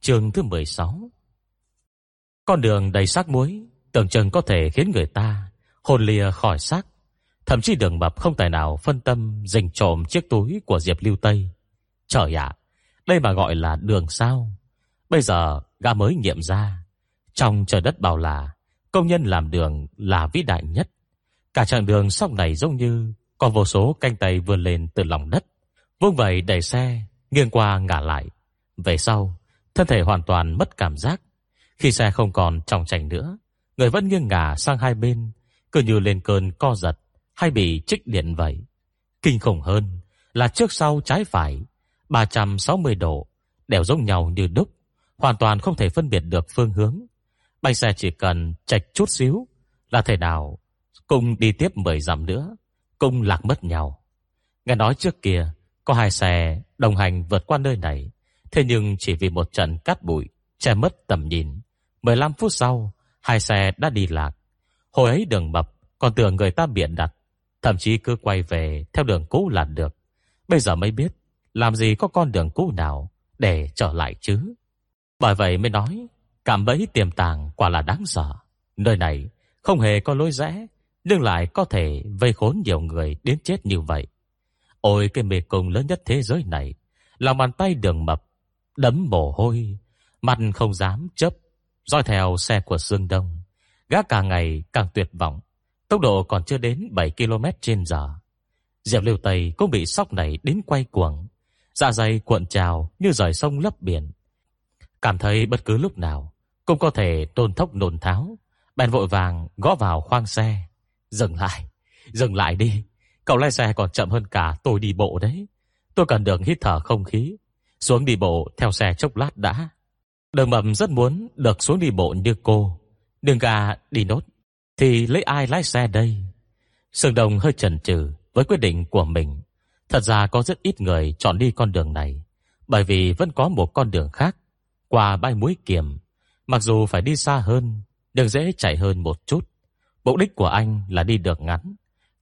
Chương thứ 16 Con đường đầy xác muối, Tưởng chừng có thể khiến người ta Hồn lìa khỏi xác. Thậm chí đường mập không tài nào phân tâm Dình trộm chiếc túi của Diệp Lưu Tây. Trời ạ, Đây mà gọi là đường sao. Bây giờ gã mới nghiệm ra, Trong trời đất bảo là Công nhân làm đường là vĩ đại nhất. Cả chặng đường sóc này giống như Có vô số canh tay vươn lên từ lòng đất Vương vầy đẩy xe, Nghiêng qua ngả lại. Về sau Thân thể hoàn toàn mất cảm giác. Khi xe không còn trong chành nữa, Người vẫn nghiêng ngả sang hai bên, Cứ như lên cơn co giật Hay bị trích điện vậy. Kinh khủng hơn là trước sau trái phải 360 độ, Đều giống nhau như đúc, Hoàn toàn không thể phân biệt được phương hướng. Bánh xe chỉ cần chạch chút xíu Là thể nào Cùng đi tiếp 10 dặm nữa Cùng lạc mất nhau. Nghe nói trước kia, Có hai xe đồng hành vượt qua nơi này Thế nhưng chỉ vì một trận cát bụi, Che mất tầm nhìn. 15 phút sau, Hai xe đã đi lạc. Hồi ấy đường mập, Còn tưởng người ta biện đặt. Thậm chí cứ quay về theo đường cũ là được. Bây giờ mới biết, Làm gì có con đường cũ nào Để trở lại chứ. Bởi vậy mới nói, Cảm bẫy tiềm tàng quả là đáng sợ. Nơi này không hề có lối rẽ, Nhưng lại có thể vây khốn nhiều người đến chết như vậy. Ôi, cái mê cung lớn nhất thế giới này, Lòng bàn tay đường mập Đấm mồ hôi, Mặt không dám chấp dõi theo xe của Dương Đông. Gác càng ngày càng tuyệt vọng, Tốc độ còn chưa đến 7 km trên giờ. Diệp Liêu Tây cũng bị sóc này đến quay cuồng Dạ dày cuộn trào như rời sông lấp biển. Cảm thấy bất cứ lúc nào Cũng có thể tôn thốc nồn tháo, Bèn vội vàng gõ vào khoang xe. Dừng lại Dừng lại đi, Cậu lái xe còn chậm hơn cả tôi đi bộ đấy. Tôi cần được hít thở không khí xuống đi bộ theo xe chốc lát đã. Đường mầm rất muốn được xuống đi bộ như cô Đường gà đi nốt. Thì lấy ai lái xe đây? Sương Đông hơi chần chừ với quyết định của mình. Thật ra có rất ít người chọn đi con đường này, Bởi vì vẫn có một con đường khác, Qua bãi muối kiềm. Mặc dù phải đi xa hơn Đường dễ chạy hơn một chút. Mục đích của anh là đi được ngắn,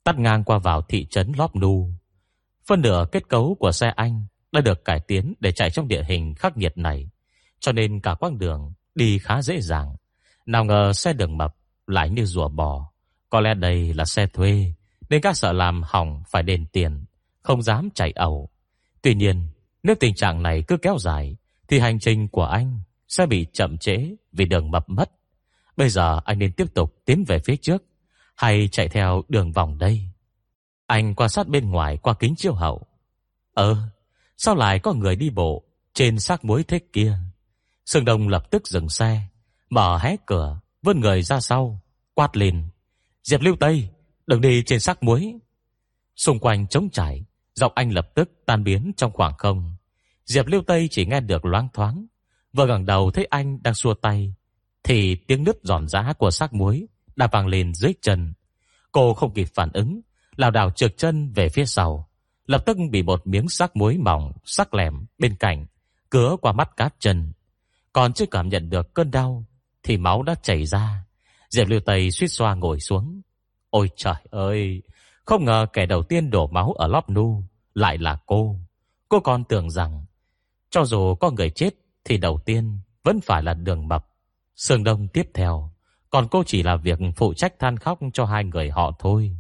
Tắt ngang qua vào thị trấn Lóp Nu. Phân nửa kết cấu của xe anh đã được cải tiến để chạy trong địa hình khắc nghiệt này. Cho nên cả quãng đường Đi khá dễ dàng. Nào ngờ xe đường mập lại như rùa bò. Có lẽ đây là xe thuê, Nên các sợ làm hỏng phải đền tiền, Không dám chạy ẩu. Tuy nhiên, nếu tình trạng này cứ kéo dài, Thì hành trình của anh Sẽ bị chậm trễ vì đường mập mất. Bây giờ anh nên tiếp tục tiến về phía trước, Hay chạy theo đường vòng đây? Anh quan sát bên ngoài qua kính chiếu hậu. Ờ Sao lại có người đi bộ Trên xác muối thế kia? Sương Đông lập tức dừng xe, Mở hé cửa, Vươn người ra sau, Quát lên. Diệp Lưu Tây, Đừng đi trên xác muối. Xung quanh trống trải, Giọng anh lập tức tan biến trong khoảng không. Diệp Lưu Tây chỉ nghe được loáng thoáng, Vừa ngẩng đầu thấy anh đang xua tay, Thì tiếng nứt giòn giã của xác muối Đã vang lên dưới chân. Cô không kịp phản ứng, lảo đảo trượt chân về phía sau. Lập tức bị một miếng sắc muối mỏng Sắc lẻm bên cạnh, Cứa qua mắt cát chân. Còn chưa cảm nhận được cơn đau, Thì máu đã chảy ra. Diệp Lưu Tây suýt xoa ngồi xuống. Ôi trời ơi! Không ngờ kẻ đầu tiên đổ máu ở Lop Nu Lại là cô. Cô còn tưởng rằng, Cho dù có người chết, Thì đầu tiên vẫn phải là đường mập. Sương Đông tiếp theo, Còn cô chỉ là việc phụ trách than khóc Cho hai người họ thôi.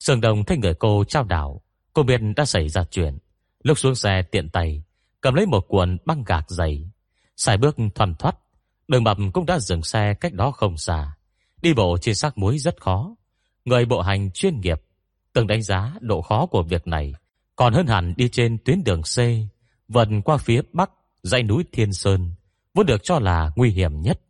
Sương Đông thấy người cô trao đảo. Cô biết đã xảy ra chuyện. Lúc xuống xe tiện tay, Cầm lấy một cuộn băng gạc dày. Xài bước thoăn thoát Đường mập cũng đã dừng xe cách đó không xa. Đi bộ trên xác muối rất khó. Người bộ hành chuyên nghiệp, Từng đánh giá độ khó của việc này. Còn hơn hẳn đi trên tuyến đường C, Vần qua phía bắc, Dãy núi Thiên Sơn, Vốn được cho là nguy hiểm nhất.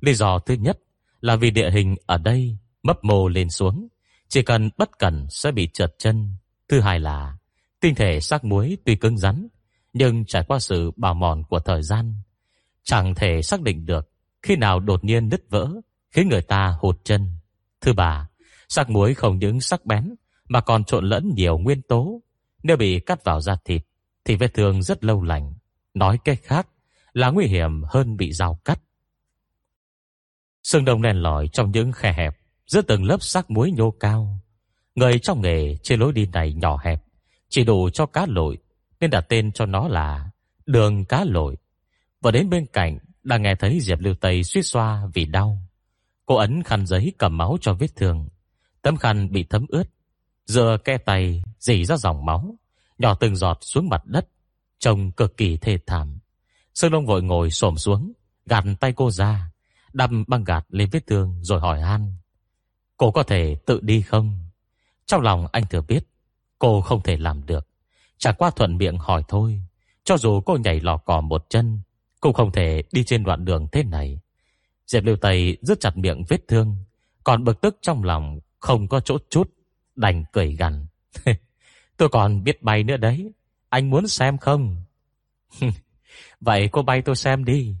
Lý do thứ nhất là vì địa hình ở đây mấp mô lên xuống. Chỉ cần bất cẩn sẽ bị trượt chân. Thứ hai là, Tinh thể xác muối tuy cứng rắn, Nhưng trải qua sự bào mòn của thời gian, Chẳng thể xác định được Khi nào đột nhiên nứt vỡ, Khiến người ta hụt chân. Thứ ba, xác muối không những sắc bén, Mà còn trộn lẫn nhiều nguyên tố. Nếu bị cắt vào da thịt, Thì vết thương rất lâu lành. Nói cách khác, là nguy hiểm hơn bị dao cắt. Sương đông len lỏi trong những khe hẹp. Giữa từng lớp sắc muối nhô cao, Người trong nghề trên lối đi này nhỏ hẹp, Chỉ đủ cho cá lội, Nên đặt tên cho nó là Đường cá lội. Và đến bên cạnh đã nghe thấy Diệp Lưu Tây suýt xoa vì đau. Cô ấn khăn giấy cầm máu cho vết thương. Tấm khăn bị thấm ướt, Dựa ke tay dì ra dòng máu, Nhỏ từng giọt xuống mặt đất, Trông cực kỳ thê thảm. Sơn long vội ngồi xổm xuống, Gạt tay cô ra, Đâm băng gạt lên vết thương rồi hỏi han. Cô có thể tự đi không? Trong lòng anh thừa biết, Cô không thể làm được. Chả qua thuận miệng hỏi thôi. Cho dù cô nhảy lò cò một chân, Cũng không thể đi trên đoạn đường thế này. Diệp Lưu Tây rứt chặt miệng vết thương, Còn bực tức trong lòng Không có chỗ chút, Đành cười gằn. Tôi còn biết bay nữa đấy, Anh muốn xem không? Vậy cô bay tôi xem đi.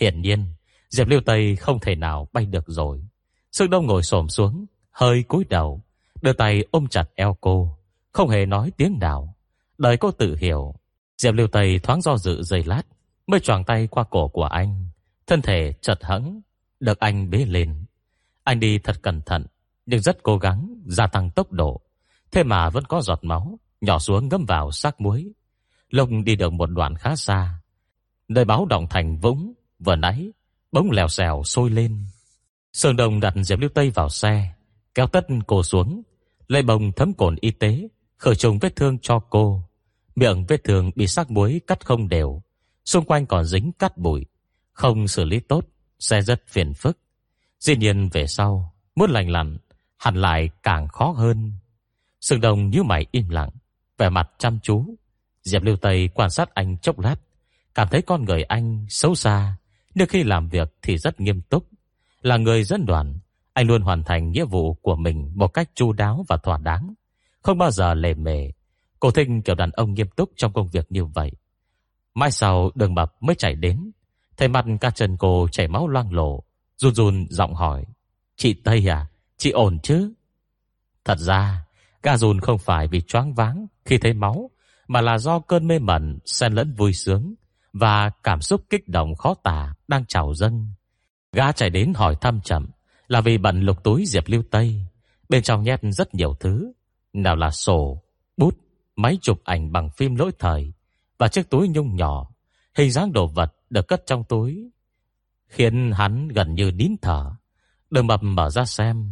Hiển nhiên, Diệp Lưu Tây không thể nào bay được rồi. Sương Đông ngồi xổm xuống, Hơi cúi đầu, Đưa tay ôm chặt eo cô, Không hề nói tiếng nào. Đời cô tự hiểu, Diệp Lưu Tây thoáng do dự giây lát, Mới choàng tay qua cổ của anh, Thân thể chật hẫng, Được anh bế lên. Anh đi thật cẩn thận, Nhưng rất cố gắng gia tăng tốc độ, Thế mà vẫn có giọt máu Nhỏ xuống ngâm vào xác muối. Lông đi được một đoạn khá xa, Nơi báo động thành vũng, Vừa nãy bỗng lèo xèo sôi lên. Sơn Đông đặt Diệp Lưu Tây vào xe, Kéo tất cô xuống, Lấy bồng thấm cồn y tế, Khởi trùng vết thương cho cô. Miệng vết thương bị sắc muối cắt không đều, Xung quanh còn dính cắt bụi. Không xử lý tốt, xe rất phiền phức. Dĩ nhiên về sau, Muốn lành lặn, Hẳn lại càng khó hơn. Sương Đông như mày im lặng, Vẻ mặt chăm chú. Diệp Lưu Tây quan sát anh chốc lát, Cảm thấy con người anh xấu xa, Nhưng khi làm việc thì rất nghiêm túc. Là người dân đoàn, Anh luôn hoàn thành nghĩa vụ của mình Một cách chu đáo và thỏa đáng, Không bao giờ lề mề. Cô thích kiểu đàn ông nghiêm túc trong công việc như vậy. Mai sau đường mập mới chạy đến, Thấy mặt ca chân cô chảy máu loang lổ, Run run giọng hỏi, Chị Tây à Chị ổn chứ? Thật ra, Ca run không phải vì choáng váng khi thấy máu, Mà là do cơn mê mẩn, xen lẫn vui sướng Và cảm xúc kích động khó tả Đang trào dâng. Gã chạy đến hỏi thăm chậm Là vì bận lục túi Diệp Lưu Tây. Bên trong nhét rất nhiều thứ Nào là sổ, bút, máy chụp ảnh bằng phim lỗi thời Và chiếc túi nhung nhỏ Hình dáng đồ vật được cất trong túi Khiến hắn gần như nín thở. Đường mập mở ra xem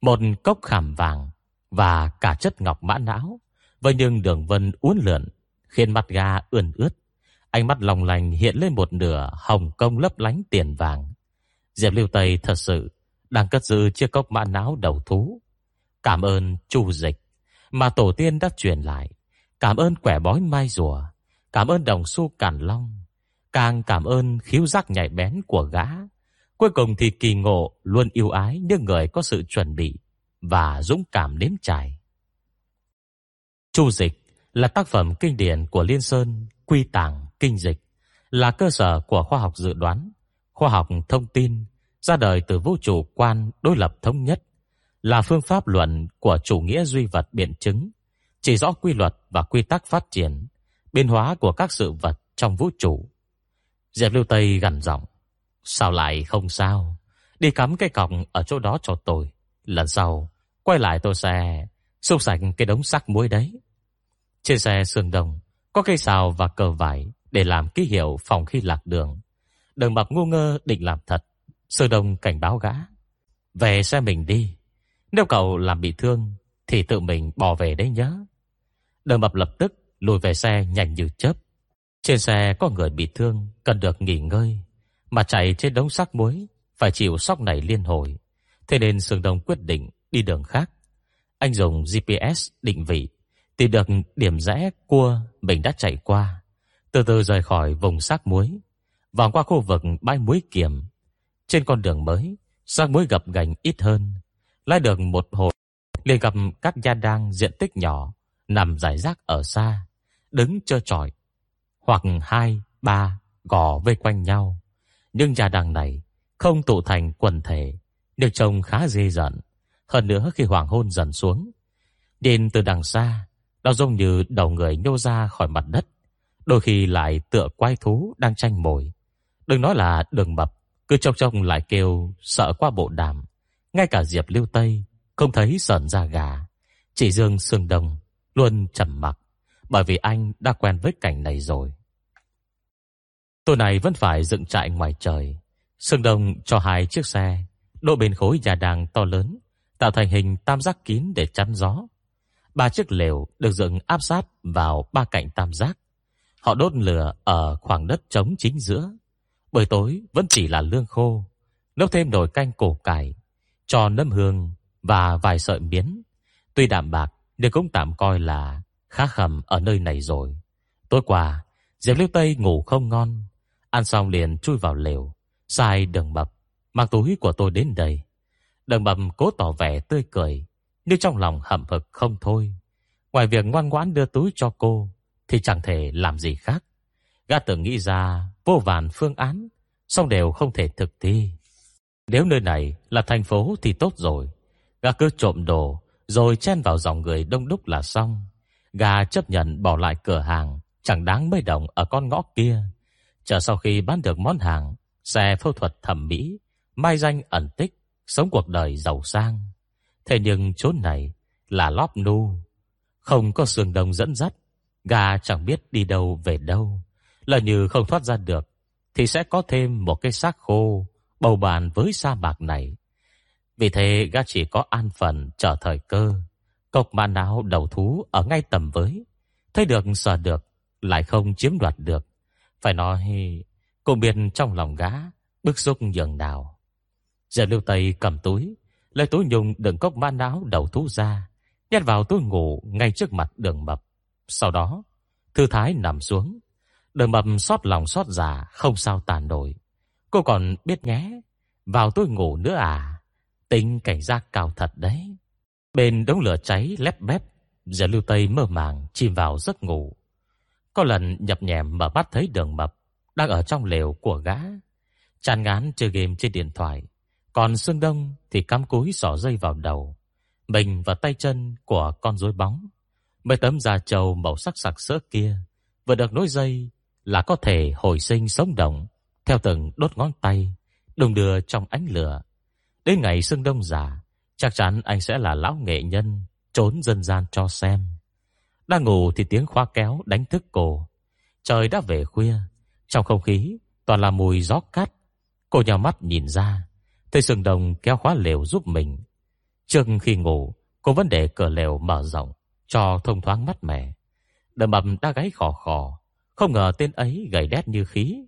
Một cốc khảm vàng Và cả chất ngọc mã não Với những đường vân uốn lượn Khiến mặt ga ươn ướt. Ánh mắt lòng lành hiện lên một nửa Hồng công lấp lánh tiền vàng. Diệp Lưu Tây thật sự Đang cất giữ chiếc cốc mã não đầu thú. Cảm ơn chu dịch Mà tổ tiên đã truyền lại. Cảm ơn quẻ bói mai rùa. Cảm ơn đồng xu cản long. Càng cảm ơn khiếu giác nhạy bén của gã. Cuối cùng thì kỳ ngộ Luôn yêu ái những người có sự chuẩn bị Và dũng cảm nếm trải. Chu dịch là tác phẩm kinh điển của Liên Sơn, Quy tàng, kinh dịch, Là cơ sở của khoa học dự đoán. Khoa học thông tin Ra đời từ vũ trụ quan đối lập thống nhất, Là phương pháp luận của chủ nghĩa duy vật biện chứng, Chỉ rõ quy luật và quy tắc phát triển Biến hóa của các sự vật trong vũ trụ. Diệp Lưu Tây gần giọng, Sao lại không sao? Đi cắm cây cọc ở chỗ đó cho tôi, Lần sau Quay lại tôi sẽ Xúc sạch cái đống sắc muối đấy. Trên xe sương đồng, Có cây xào và cờ vải Để làm ký hiệu phòng khi lạc đường. Đừng mập ngu ngơ định làm thật. Sư đồng cảnh báo gã. Về xe mình đi. Nếu cậu làm bị thương, Thì tự mình bỏ về đấy nhớ. Đừng mập lập tức, lùi về xe nhanh như chớp. Trên xe có người bị thương, Cần được nghỉ ngơi. Mà chạy trên đống xác muối, Phải chịu sóc này liên hồi. Thế nên Sương Đông quyết định đi đường khác. Anh dùng GPS định vị, Tìm được điểm rẽ cua Mình đã chạy qua. Từ từ rời khỏi vùng xác muối. Vòng qua khu vực bãi muối kiểm Trên con đường mới Xác muối gập gành ít hơn Lái được một hồi liền gặp các gia đang diện tích nhỏ Nằm rải rác ở xa Đứng trơ trọi hoặc hai, ba gò vây quanh nhau. Nhưng gia đàng này không tụ thành quần thể, được trông khá dê dận. Hơn nữa khi hoàng hôn dần xuống, nhìn từ đằng xa, nó giống như đầu người nhô ra khỏi mặt đất, đôi khi lại tựa quái thú đang tranh mồi. Đừng nói là đường mập, cứ trông trông lại kêu sợ qua bộ đàm. Ngay cả Diệp Lưu Tây không thấy sờn da gà. Chỉ Dương Sương Đông luôn trầm mặc bởi vì anh đã quen với cảnh này rồi. Tối này vẫn phải dựng trại ngoài trời. Sương Đông cho hai chiếc xe, đỗ bên khối nhà đàng to lớn, tạo thành hình tam giác kín để chắn gió. Ba chiếc lều được dựng áp sát vào ba cạnh tam giác. Họ đốt lửa ở khoảng đất trống chính giữa. Buổi tối vẫn chỉ là lương khô, nấu thêm nồi canh cổ cải, cho nấm hương và vài sợi miến. Tuy đạm bạc nhưng cũng tạm coi là khá khẩm ở nơi này rồi. Tối qua, Diệp Liêu Tây ngủ không ngon, ăn xong liền chui vào lều, sai đường mập, mang túi của tôi đến đây. Đường mập cố tỏ vẻ tươi cười, nhưng trong lòng hậm hực không thôi. Ngoài việc ngoan ngoãn đưa túi cho cô, thì chẳng thể làm gì khác. Gã từng nghĩ ra vô vàn phương án, song đều không thể thực thi. Nếu nơi này là thành phố thì tốt rồi. Gã cứ trộm đồ, rồi chen vào dòng người đông đúc là xong. Gà chấp nhận bỏ lại cửa hàng, chẳng đáng mấy đồng ở con ngõ kia. Chờ sau khi bán được món hàng, xe phẫu thuật thẩm mỹ, mai danh ẩn tích, sống cuộc đời giàu sang. Thế nhưng chốn này là lóp nu, không có xương đồng dẫn dắt, gà chẳng biết đi đâu về đâu. Là như không thoát ra được, thì sẽ có thêm một cái xác khô bầu bàn với sa mạc này. Vì thế gã chỉ có an phận chờ thời cơ. Cộc ma não đầu thú ở ngay tầm với. Thấy được sợ được, lại không chiếm đoạt được. Phải nói, cô biết trong lòng gã, bức xúc nhường nào. Giờ lưu tây cầm túi, lấy túi nhung đựng cốc ma não đầu thú ra, nhét vào túi ngủ ngay trước mặt đường mập. Sau đó, thư thái nằm xuống đờm mầm xót lòng xót giả, không sao tàn nổi. Cô còn biết nhé, vào tôi ngủ nữa à? Tính cảnh giác cao thật đấy. Bên đống lửa cháy lép bép, giờ lưu tây mơ màng chìm vào giấc ngủ. Có lần nhập nhèm mà bắt thấy đường mập đang ở trong lều của gã. Chán ngán chơi game trên điện thoại. Còn Sương Đông thì cắm cúi sỏ dây vào đầu. Mình và tay chân của con rối bóng. Mấy tấm da trầu màu sắc sặc sỡ kia vừa được nối dây là có thể hồi sinh sống động theo từng đốt ngón tay, đồng đưa trong ánh lửa. Đến ngày sương đông già, chắc chắn anh sẽ là lão nghệ nhân trốn dân gian cho xem. Đang ngủ thì tiếng khóa kéo đánh thức cô. Trời đã về khuya, trong không khí toàn là mùi gió cát. Cô nhào mắt nhìn ra, thấy sương đông kéo khóa lều giúp mình. Trước khi ngủ, cô vẫn để cửa lều mở rộng cho thông thoáng mắt mẻ. Đầm ẩm đã gáy khò khò, không ngờ tên ấy gầy đét như khí.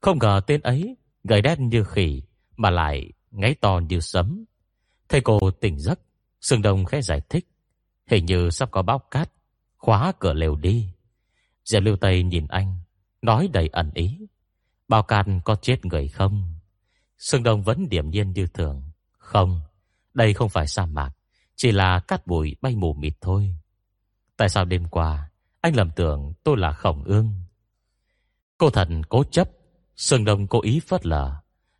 Không ngờ tên ấy gầy đét như khỉ mà lại ngáy to như sấm. Thầy cô tỉnh giấc, Sương Đông khẽ giải thích. Hình như sắp có bão cát, khóa cửa lều đi. Diệp Lưu Tây nhìn anh, nói đầy ẩn ý. Bao can có chết người không? Sương Đông vẫn điểm nhiên như thường. Không, đây không phải sa mạc, chỉ là cát bụi bay mù mịt thôi. Tại sao đêm qua anh lầm tưởng tôi là khổng ương? Cô thần cố chấp, Sương Đông cố ý phớt lờ,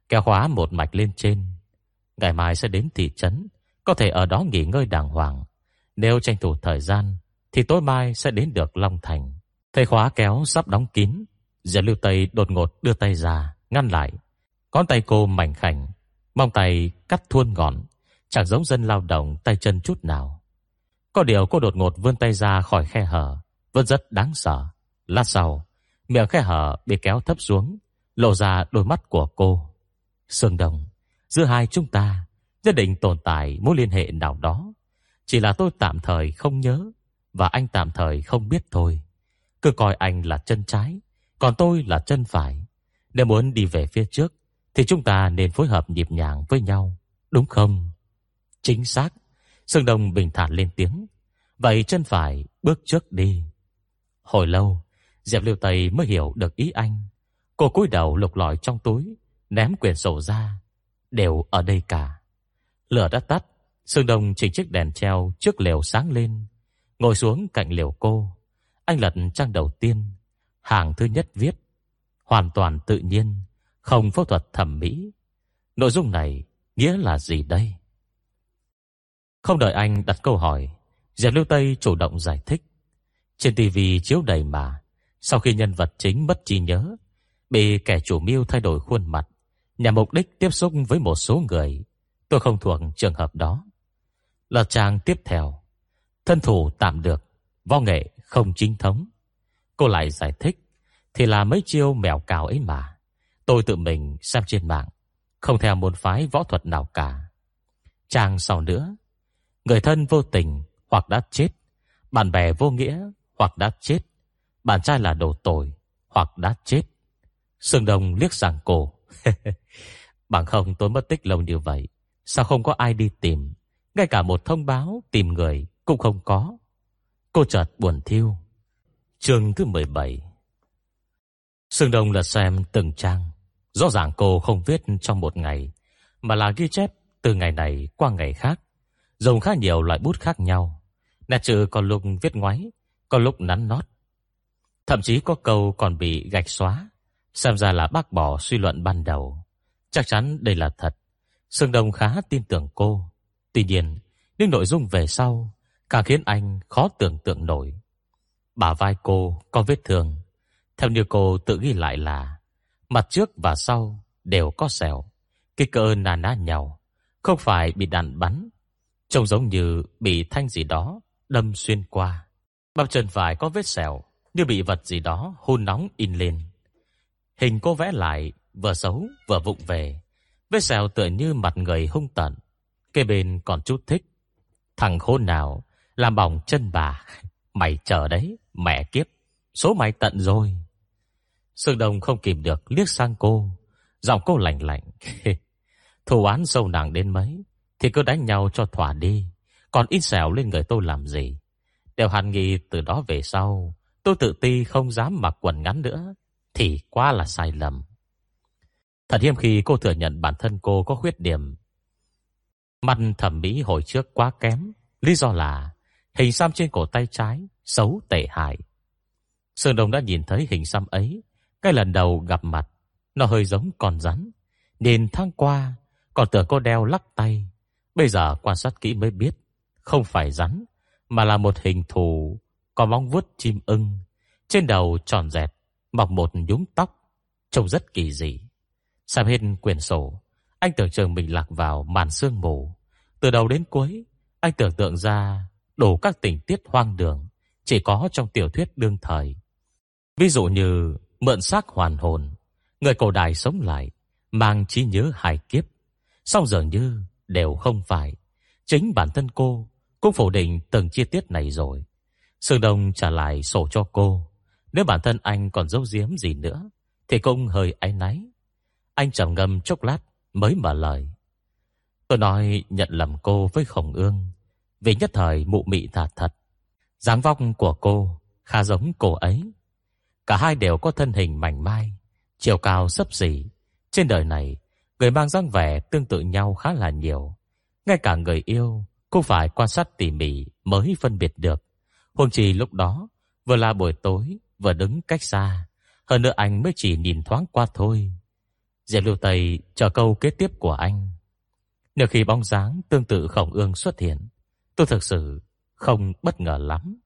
kéo khóa một mạch lên trên. Ngày mai sẽ đến thị trấn, có thể ở đó nghỉ ngơi đàng hoàng. Nếu tranh thủ thời gian, thì tối mai sẽ đến được Long Thành. Thấy khóa kéo sắp đóng kín, Giờ Lưu Tây đột ngột đưa tay ra, ngăn lại. Con tay cô mảnh khảnh, mong tay cắt thuôn ngọn, chẳng giống dân lao động tay chân chút nào. Có điều cô đột ngột vươn tay ra khỏi khe hở, vẫn rất đáng sợ. Lát sau, miệng khe hở bị kéo thấp xuống, lộ ra đôi mắt của cô. Sương Đồng, giữa hai chúng ta nhất định tồn tại mối liên hệ nào đó. Chỉ là tôi tạm thời không nhớ và anh tạm thời không biết thôi. Cứ coi anh là chân trái, còn tôi là chân phải. Nếu muốn đi về phía trước thì chúng ta nên phối hợp nhịp nhàng với nhau, đúng không? Chính xác. Sương Đông bình thản lên tiếng. Vậy chân phải bước trước đi. Hồi lâu, Diệp Liêu Tây mới hiểu được ý anh. Cô cúi đầu lục lọi trong túi, ném quyển sổ ra, đều ở đây cả. Lửa đã tắt, Sương Đông chỉnh chiếc đèn treo trước lều sáng lên, ngồi xuống cạnh lều cô. Anh lật trang đầu tiên, hàng thứ nhất viết, hoàn toàn tự nhiên, không phẫu thuật thẩm mỹ. Nội dung này nghĩa là gì đây? Không đợi anh đặt câu hỏi, Diệp Lưu Tây chủ động giải thích. Trên tivi chiếu đầy mà, sau khi nhân vật chính mất trí nhớ, bị kẻ chủ mưu thay đổi khuôn mặt, nhằm mục đích tiếp xúc với một số người. Tôi không thuộc trường hợp đó. là trang tiếp theo, thân thủ tạm được, võ nghệ không chính thống. Cô lại giải thích, Thì là mấy chiêu mèo cào ấy mà Tôi tự mình xem trên mạng Không theo môn phái võ thuật nào cả Trang sau nữa Người thân vô tình hoặc đã chết Bạn bè vô nghĩa hoặc đã chết. Bạn trai là đồ tồi, hoặc đã chết. Sương Đông liếc sang cô. Bằng không tôi mất tích lâu như vậy, Sao không có ai đi tìm? Ngay cả một thông báo tìm người Cũng không có. Cô chợt buồn thiêu. Chương thứ 17 Sương Đông lật xem từng trang. Rõ ràng cô không viết trong một ngày, Mà là ghi chép từ ngày này qua ngày khác. Dùng khá nhiều loại bút khác nhau. Nét chữ còn lục viết ngoáy có lúc nắn nót. Thậm chí có câu còn bị gạch xóa. Xem ra là bác bỏ suy luận ban đầu. Chắc chắn đây là thật. Sương Đông khá tin tưởng cô. Tuy nhiên, những nội dung về sau Càng khiến anh khó tưởng tượng nổi. Bà vai cô có vết thương. Theo như cô tự ghi lại là, Mặt trước và sau đều có sẹo. Kích cỡ nà ná nhau. Không phải bị đạn bắn, Trông giống như bị thanh gì đó Đâm xuyên qua. Bắp chân phải có vết sẹo, Như bị vật gì đó hôn nóng in lên. Hình cô vẽ lại, Vừa xấu, vừa vụng về. Vết sẹo tựa như mặt người hung tận Kê bên còn chút thích. Thằng khốn nào, Làm bỏng chân bà. Mày chờ đấy, mẹ kiếp. Số mày tận rồi. Sương Đông không kìm được liếc sang cô. Giọng cô lạnh lạnh. Thù án sâu nặng đến mấy, Thì cứ đánh nhau cho thỏa đi. Còn in xẻo lên người tôi làm gì? Đều hàn nghi từ đó về sau. Tôi tự ti không dám mặc quần ngắn nữa, Thì quá là sai lầm. Thật hiếm khi cô thừa nhận bản thân cô có khuyết điểm. Mặt thẩm mỹ hồi trước quá kém, Lý do là Hình xăm trên cổ tay trái Xấu tệ hại. Sơn Đông đã nhìn thấy hình xăm ấy, Cái lần đầu gặp mặt, Nó hơi giống con rắn. Nên tháng qua, Còn tưởng cô đeo lắc tay. Bây giờ quan sát kỹ mới biết, Không phải rắn mà là một hình thù Có móng vuốt chim ưng, Trên đầu tròn dẹt, Mọc một nhúm tóc, Trông rất kỳ dị. Xem hết quyển sổ, Anh tưởng chừng mình lạc vào màn sương mù. Từ đầu đến cuối, Anh tưởng tượng ra đủ các tình tiết hoang đường Chỉ có trong tiểu thuyết đương thời. Ví dụ như Mượn xác hoàn hồn, Người cổ đại sống lại, Mang trí nhớ hài kiếp sau dường như đều không phải. Chính bản thân cô cũng phủ định từng chi tiết này rồi. Sương Đông trả lại sổ cho cô. Nếu bản thân anh còn giấu giếm gì nữa, Thì cũng hơi áy náy. Anh trầm ngâm chốc lát Mới mở lời. Tôi nói nhận lầm cô với Khổng Ương, Vì nhất thời mụ mị thả thật. Dáng vóc của cô Khá giống cô ấy. Cả hai đều có thân hình mảnh mai, Chiều cao sấp xỉ. Trên đời này, Người mang dáng vẻ tương tự nhau khá là nhiều. Ngay cả người yêu cũng phải quan sát tỉ mỉ Mới phân biệt được. Huông chi lúc đó Vừa là buổi tối, Vừa đứng cách xa. Hơn nữa anh mới chỉ nhìn thoáng qua thôi. Diệp Lưu Tây chờ câu kế tiếp của anh. Nếu khi bóng dáng tương tự khổng ương xuất hiện, Tôi thực sự không bất ngờ lắm.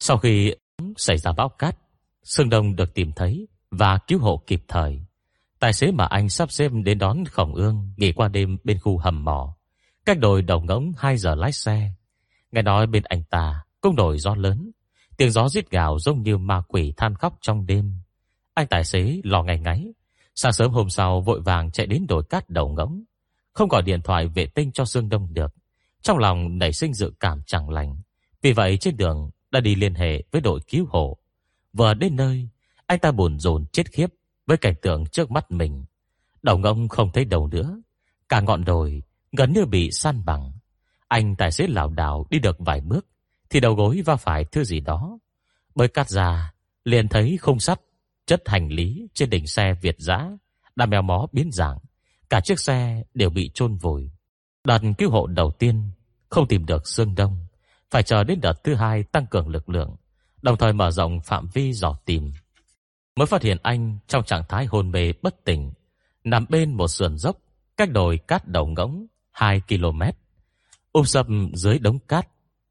Sau khi xảy ra bão cát, Sương Đông được tìm thấy Và cứu hộ kịp thời. Tài xế mà anh sắp xếp đến đón Khổng Ương Nghỉ qua đêm bên khu hầm mỏ. Cách đồi đầu ngỗng 2 giờ lái xe. Nghe nói bên anh ta cũng nổi gió lớn. Tiếng gió rít gào giống như ma quỷ than khóc trong đêm. Anh tài xế lo ngày ngáy. Sáng sớm hôm sau vội vàng chạy đến đồi cát đầu ngỗng. Không gọi điện thoại vệ tinh cho dương Đông được. Trong lòng nảy sinh dự cảm chẳng lành. Vì vậy trên đường đã đi liên hệ với đội cứu hộ. Vừa đến nơi, Anh ta buồn rồn chết khiếp Với cảnh tượng trước mắt mình. Đầu ngông không thấy đầu nữa. Cả ngọn đồi gần như bị san bằng. Anh tài xế lảo đảo đi được vài bước, Thì đầu gối va phải thứ gì đó. Bởi cắt ra, liền thấy không sắt Chất hành lý trên đỉnh xe Việt giã Đã mèo mó biến dạng. Cả chiếc xe đều bị chôn vùi. Đợt cứu hộ đầu tiên Không tìm được xương đông, Phải chờ đến đợt thứ hai tăng cường lực lượng, Đồng thời mở rộng phạm vi dò tìm. Mới phát hiện anh trong trạng thái hôn mê bất tỉnh, Nằm bên một sườn dốc Cách đồi cát đầu ngỗng. 2 km. Úp sập dưới đống cát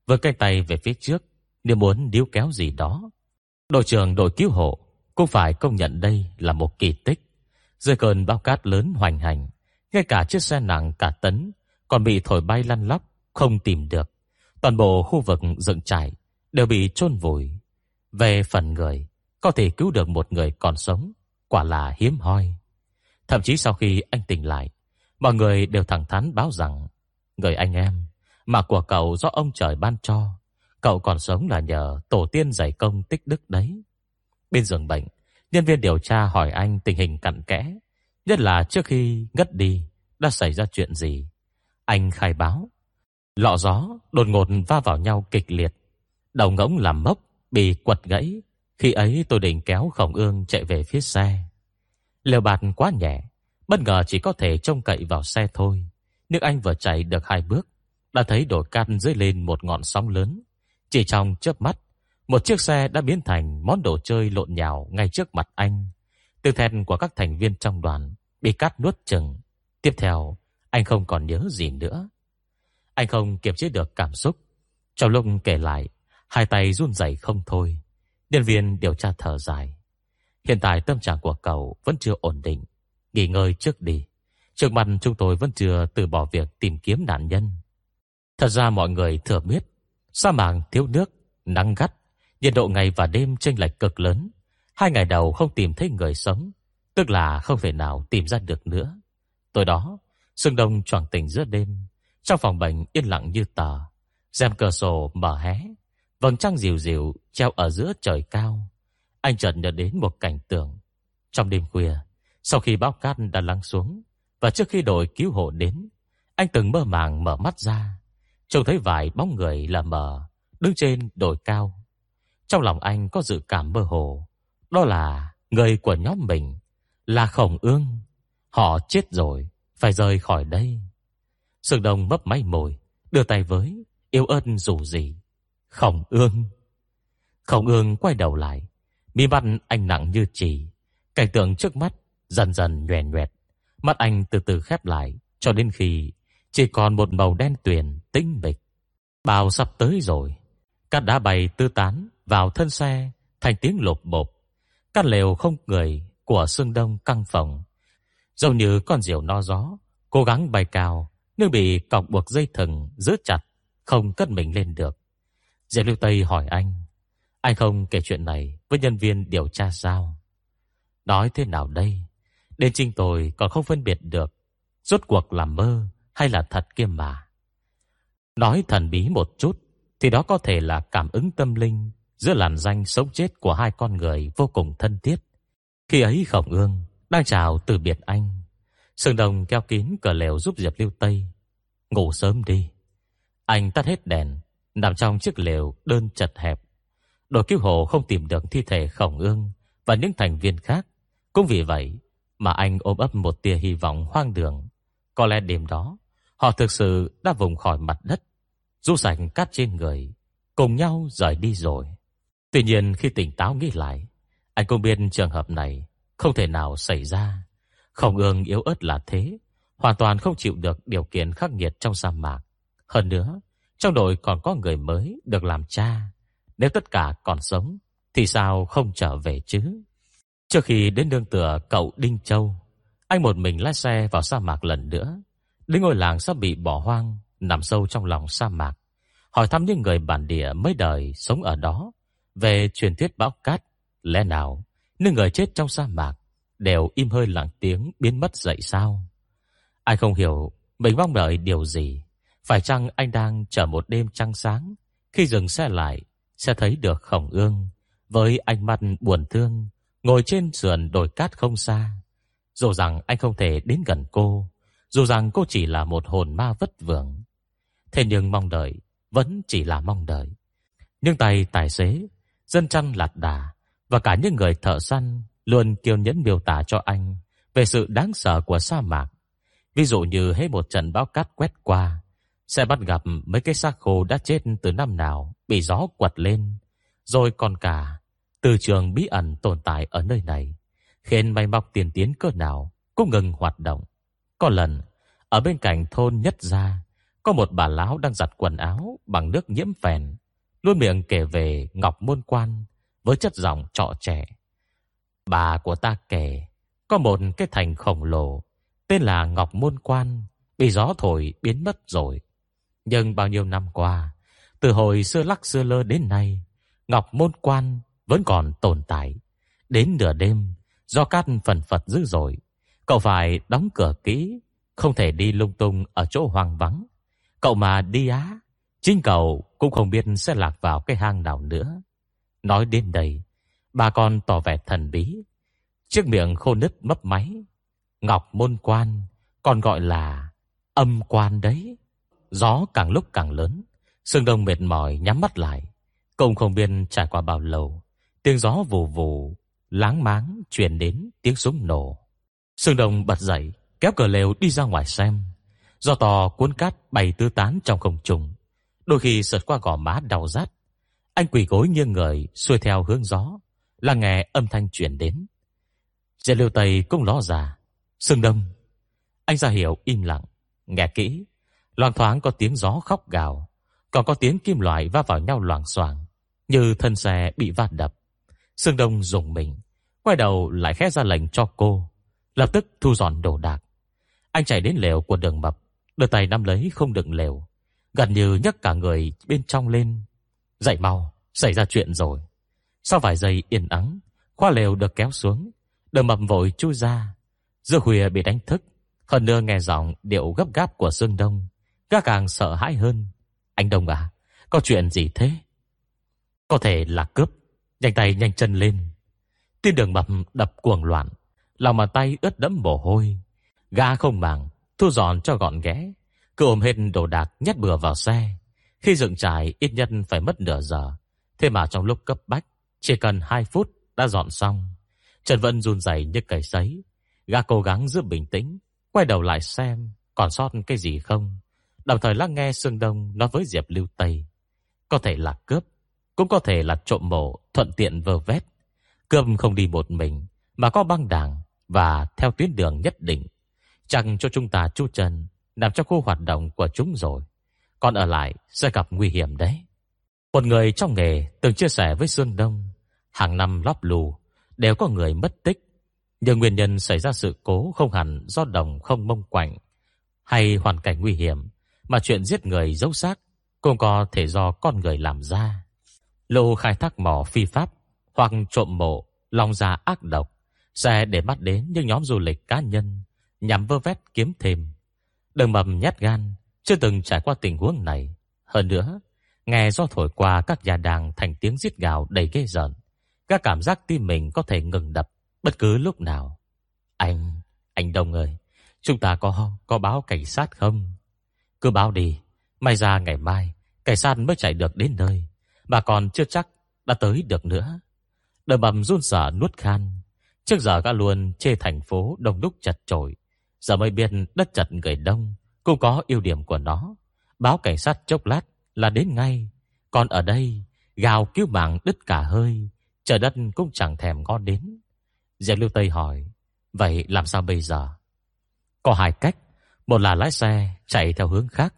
Với cánh tay về phía trước Nếu muốn điếu kéo gì đó. Đội trưởng đội cứu hộ Cũng phải công nhận đây là một kỳ tích. Dưới cơn bao cát lớn hoành hành Ngay cả chiếc xe nặng cả tấn Còn bị thổi bay lăn lóc Không tìm được. Toàn bộ khu vực dựng trại Đều bị chôn vùi. Về phần người, có thể cứu được một người còn sống, quả là hiếm hoi. Thậm chí sau khi anh tỉnh lại, mọi người đều thẳng thắn báo rằng người anh em mà của cậu do ông trời ban cho, cậu còn sống là nhờ tổ tiên giải công tích đức đấy. Bên giường bệnh, nhân viên điều tra hỏi anh tình hình cặn kẽ, nhất là trước khi ngất đi đã xảy ra chuyện gì. Anh khai báo, lọ gió đột ngột va vào nhau kịch liệt, đầu ngỗng làm mốc bị quật gãy. Khi ấy tôi định kéo Khổng Ương chạy về phía xe. Lều bạt quá nhẹ, bất ngờ chỉ có thể trông cậy vào xe thôi. nước anh vừa chạy được hai bước, đã thấy đồi cát dưới lên một ngọn sóng lớn. Chỉ trong chớp mắt, một chiếc xe đã biến thành món đồ chơi lộn nhào ngay trước mặt anh. Từ thẹn của các thành viên trong đoàn bị cát nuốt chừng. Tiếp theo, anh không còn nhớ gì nữa. Anh không kiềm chế được cảm xúc. Trong lúc kể lại, hai tay run rẩy không thôi. Nhân viên điều tra thở dài. Hiện tại tâm trạng của cậu vẫn chưa ổn định. Nghỉ ngơi trước đi. Trước mặt chúng tôi vẫn chưa từ bỏ việc tìm kiếm nạn nhân. Thật ra mọi người thừa biết, sa mạc thiếu nước, nắng gắt, nhiệt độ ngày và đêm chênh lệch cực lớn. Hai ngày đầu không tìm thấy người sống, tức là không thể nào tìm ra được nữa. Tối đó, Sương Đông choàng tỉnh giữa đêm, trong phòng bệnh yên lặng như tờ, rèm cửa sổ mở hé, vầng trăng dịu dịu treo ở giữa trời cao. Anh chợt nhớ đến một cảnh tượng. Trong đêm khuya, sau khi bão cát đã lắng xuống và trước khi đội cứu hộ đến, anh từng mơ màng mở mắt ra, trông thấy vài bóng người là mờ đứng trên đồi cao. Trong lòng anh có dự cảm mơ hồ, đó là người của nhóm mình, là Khổng Ương. Họ chết rồi, phải rời khỏi đây. Sương Đông mấp máy môi, đưa tay với, yêu ơn dù gì. Khổng Ương. Khổng Ương quay đầu lại, mi mắt anh nặng như chỉ, cảnh tượng trước mắt dần dần nhoèn nhoẹt, mắt anh từ từ khép lại cho đến khi chỉ còn một màu đen tuyền tĩnh mịch. Bao sắp tới rồi, cát đá bay tư tán vào thân xe thành tiếng lộp bộp. Căn lều không người của xương đông căng phòng, giống như con diều no gió, cố gắng bay cao, nhưng bị cọc buộc dây thừng giữ chặt, không cất mình lên được. Diệp Lưu Tây hỏi anh, anh không kể chuyện này với nhân viên điều tra sao? Nói thế nào đây? Đến chính tôi còn không phân biệt được rốt cuộc là mơ hay là thật kia mà. Nói thần bí một chút thì đó có thể là cảm ứng tâm linh giữa làn danh sống chết của hai con người vô cùng thân thiết. Khi ấy Khổng Ương đang chào từ biệt anh, Sương Đồng keo kín cờ lều giúp Diệp Lưu Tây ngủ sớm đi. Anh tắt hết đèn, nằm trong chiếc lều đơn chật hẹp. Đội cứu hộ không tìm được thi thể Khổng Ương và những thành viên khác, cũng vì vậy mà anh ôm ấp một tia hy vọng hoang đường. Có lẽ đêm đó, họ thực sự đã vùng khỏi mặt đất, du sạch cát trên người, cùng nhau rời đi rồi. Tuy nhiên khi tỉnh táo nghĩ lại, anh cũng biết trường hợp này không thể nào xảy ra. Khổng ương yếu ớt là thế, hoàn toàn không chịu được điều kiện khắc nghiệt trong sa mạc. Hơn nữa, trong đội còn có người mới được làm cha. Nếu tất cả còn sống, thì sao không trở về chứ? Trước khi đến nương tựa cậu Đinh Châu, anh một mình lái xe vào sa mạc lần nữa. Đến ngôi làng sắp bị bỏ hoang, nằm sâu trong lòng sa mạc. Hỏi thăm những người bản địa mấy đời sống ở đó về truyền thuyết bão cát. Lẽ nào, những người chết trong sa mạc đều im hơi lặng tiếng biến mất dậy sao? ai không hiểu mình mong đợi điều gì. Phải chăng anh đang chờ một đêm trăng sáng, khi dừng xe lại, sẽ thấy được khổng ương, với ánh mắt buồn thương, ngồi trên sườn đồi cát không xa. Dù rằng anh không thể đến gần cô, dù rằng cô chỉ là một hồn ma vất vưởng. Thế nhưng mong đợi vẫn chỉ là mong đợi. Nhưng tay tài xế, dân chăn lạt đà và cả những người thợ săn luôn kiêu nhẫn miêu tả cho anh về sự đáng sợ của sa mạc. Ví dụ như hết một trận bão cát quét qua, sẽ bắt gặp mấy cái xác khô đã chết từ năm nào bị gió quật lên, rồi còn cả từ trường bí ẩn tồn tại ở nơi này, khiến máy móc tiền tiến cơ nào cũng ngừng hoạt động. Có lần, ở bên cạnh thôn nhất gia, có một bà lão đang giặt quần áo bằng nước nhiễm phèn, luôn miệng kể về Ngọc Môn Quan với chất giọng trọ trẻ. Bà của ta kể, có một cái thành khổng lồ tên là Ngọc Môn Quan bị gió thổi biến mất rồi. Nhưng bao nhiêu năm qua, từ hồi xưa lắc xưa lơ đến nay, Ngọc Môn Quan vẫn còn tồn tại, Đến nửa đêm, do cát phần phật dữ dội, cậu phải đóng cửa kỹ, không thể đi lung tung ở chỗ hoang vắng. Cậu mà đi á, chính cậu cũng không biết sẽ lạc vào cái hang nào nữa. Nói đến đây, bà con tỏ vẻ thần bí. Chiếc miệng khô nứt mấp máy. Ngọc môn quan, còn gọi là âm quan đấy. Gió càng lúc càng lớn, Sương Đông mệt mỏi nhắm mắt lại. Cũng không biết trải qua bao lâu, tiếng gió vù vù, láng máng truyền đến tiếng súng nổ. Sương Đông bật dậy, kéo cờ lều đi ra ngoài xem. Do to cuốn cát bay tứ tán trong không trung, đôi khi sượt qua gò má đau rát. Anh quỳ gối nghiêng người, xuôi theo hướng gió, là nghe âm thanh truyền đến. Dệt liêu tây cũng ló ra, Sương Đông. Anh ra hiểu im lặng, nghe kỹ, loang thoáng có tiếng gió khóc gào, còn có tiếng kim loại va vào nhau loảng xoảng, như thân xe bị va đập. Sương Đông dùng mình, quay đầu lại khẽ ra lệnh cho cô, lập tức thu dọn đồ đạc. Anh chạy đến lều của đường mập, đưa tay nắm lấy không đựng lều, gần như nhấc cả người bên trong lên. Dậy mau, xảy ra chuyện rồi. Sau vài giây yên ắng, khoa lều được kéo xuống, đường mập vội chui ra. Giữa khuya bị đánh thức, hơn nữa nghe giọng điệu gấp gáp của Sương Đông, gã càng sợ hãi hơn. Anh Đông à, có chuyện gì thế? Có thể là cướp, nhanh tay nhanh chân lên. Tiên đường mập đập cuồng loạn, lòng bàn tay ướt đẫm mồ hôi. Gã không màng, thu dọn cho gọn ghẽ. Cứ ôm hết đồ đạc nhét bừa vào xe. Khi dựng trải ít nhất phải mất nửa giờ. Thế mà trong lúc cấp bách, chỉ cần 2 phút đã dọn xong. Trần Vân run rẩy như cầy sấy. Gã cố gắng giữ bình tĩnh, quay đầu lại xem còn sót cái gì không. Đồng thời lắng nghe Sương Đông nói với Diệp Lưu Tây. Có thể là cướp, cũng có thể là trộm mộ, thuận tiện vơ vét. Cướp không đi một mình, mà có băng đảng và theo tuyến đường nhất định. Chẳng cho chúng ta chu chân nằm trong khu hoạt động của chúng rồi. Còn ở lại sẽ gặp nguy hiểm đấy. Một người trong nghề từng chia sẻ với xuân Đông, hàng năm lóp lù đều có người mất tích. Nhưng nguyên nhân xảy ra sự cố không hẳn do đồng không mông quạnh hay hoàn cảnh nguy hiểm, mà chuyện giết người dấu xác cũng có thể do con người làm ra. Lô khai thác mỏ phi pháp hoặc trộm mộ, lòng dạ ác độc sẽ để mắt đến những nhóm du lịch cá nhân nhằm vơ vét kiếm thêm. Đừng mầm nhát gan, chưa từng trải qua tình huống này. Hơn nữa, nghe do thổi qua các nhà đàng thành tiếng giết gào đầy ghê rợn, các cảm giác tim mình có thể ngừng đập bất cứ lúc nào. Anh, anh Đông ơi, chúng ta có có báo cảnh sát không? Cứ báo đi, may ra ngày mai cảnh sát mới chạy được đến nơi, mà còn chưa chắc đã tới được nữa. Đời bầm run sở nuốt khan. Trước giờ gã luôn chê thành phố đông đúc chật chội, giờ mới biết đất chật người đông cũng có ưu điểm của nó. Báo cảnh sát chốc lát là đến ngay, còn ở đây gào cứu mạng đứt cả hơi, trời đất cũng chẳng thèm ngó đến. Diệp Lưu Tây hỏi, vậy làm sao bây giờ? Có hai cách, một là lái xe chạy theo hướng khác,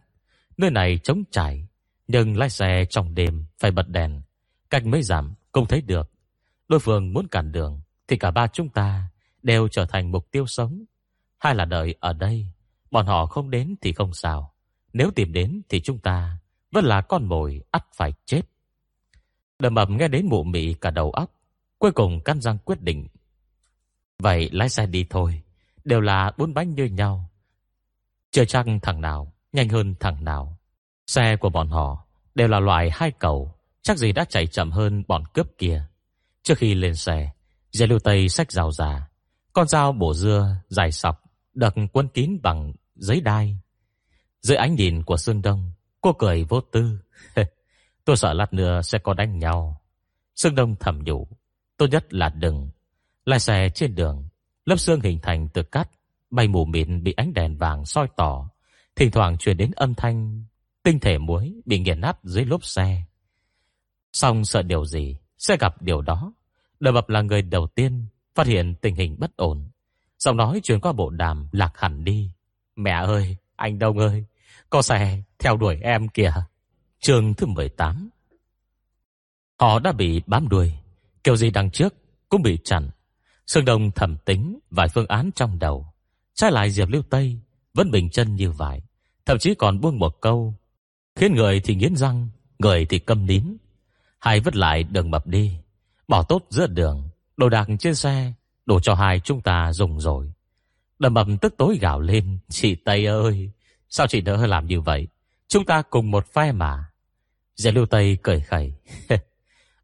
nơi này trống trải, nhưng lái xe trong đêm phải bật đèn, cách mấy giảm không thấy được. Đối phương muốn cản đường thì cả ba chúng ta đều trở thành mục tiêu sống. Hai là đợi ở đây, bọn họ không đến thì không sao. Nếu tìm đến thì chúng ta vẫn là con mồi ắt phải chết. Đầm ẩm nghe đến mụ mị cả đầu óc, cuối cùng căn răng quyết định. Vậy lái xe đi thôi, đều là bốn bánh như nhau. Chưa chắc thằng nào nhanh hơn thằng nào. Xe của bọn họ đều là loại hai cầu, chắc gì đã chạy chậm hơn bọn cướp kia. Trước khi lên xe, Dê lưu tây sách rào già, con dao bổ dưa dài sọc, được quân kín bằng giấy đai. Dưới ánh nhìn của Sương Đông, cô cười vô tư. Tôi sợ lát nữa sẽ có đánh nhau. Sương Đông thầm nhủ, tốt nhất là đừng. Lái xe trên đường, lớp xương hình thành từ cát, bay mù mịt bị ánh đèn vàng soi tỏ. Thỉnh thoảng truyền đến âm thanh tinh thể muối bị nghiền nát dưới lốp xe. Xong sợ điều gì, sẽ gặp điều đó. Đời bập là người đầu tiên phát hiện tình hình bất ổn. Giọng nói truyền qua bộ đàm lạc hẳn đi. Mẹ ơi, anh Đông ơi, có xe theo đuổi em kìa. Chương thứ 18 Họ đã bị bám đuôi, kiểu gì đằng trước cũng bị chặn. Sương Đông thẩm tính vài phương án trong đầu. Trái lại Diệp Lưu Tây vẫn bình chân như vậy. Thậm chí còn buông một câu. Khiến người thì nghiến răng, người thì câm nín. Hai vứt lại đường mập đi. Bỏ tốt giữa đường, Đồ đạc trên xe đồ cho hai chúng ta dùng rồi Đầm mập tức tối gào lên Chị Tây ơi Sao chị đỡ làm như vậy Chúng ta cùng một phe mà Dạ lưu Tây cười khẩy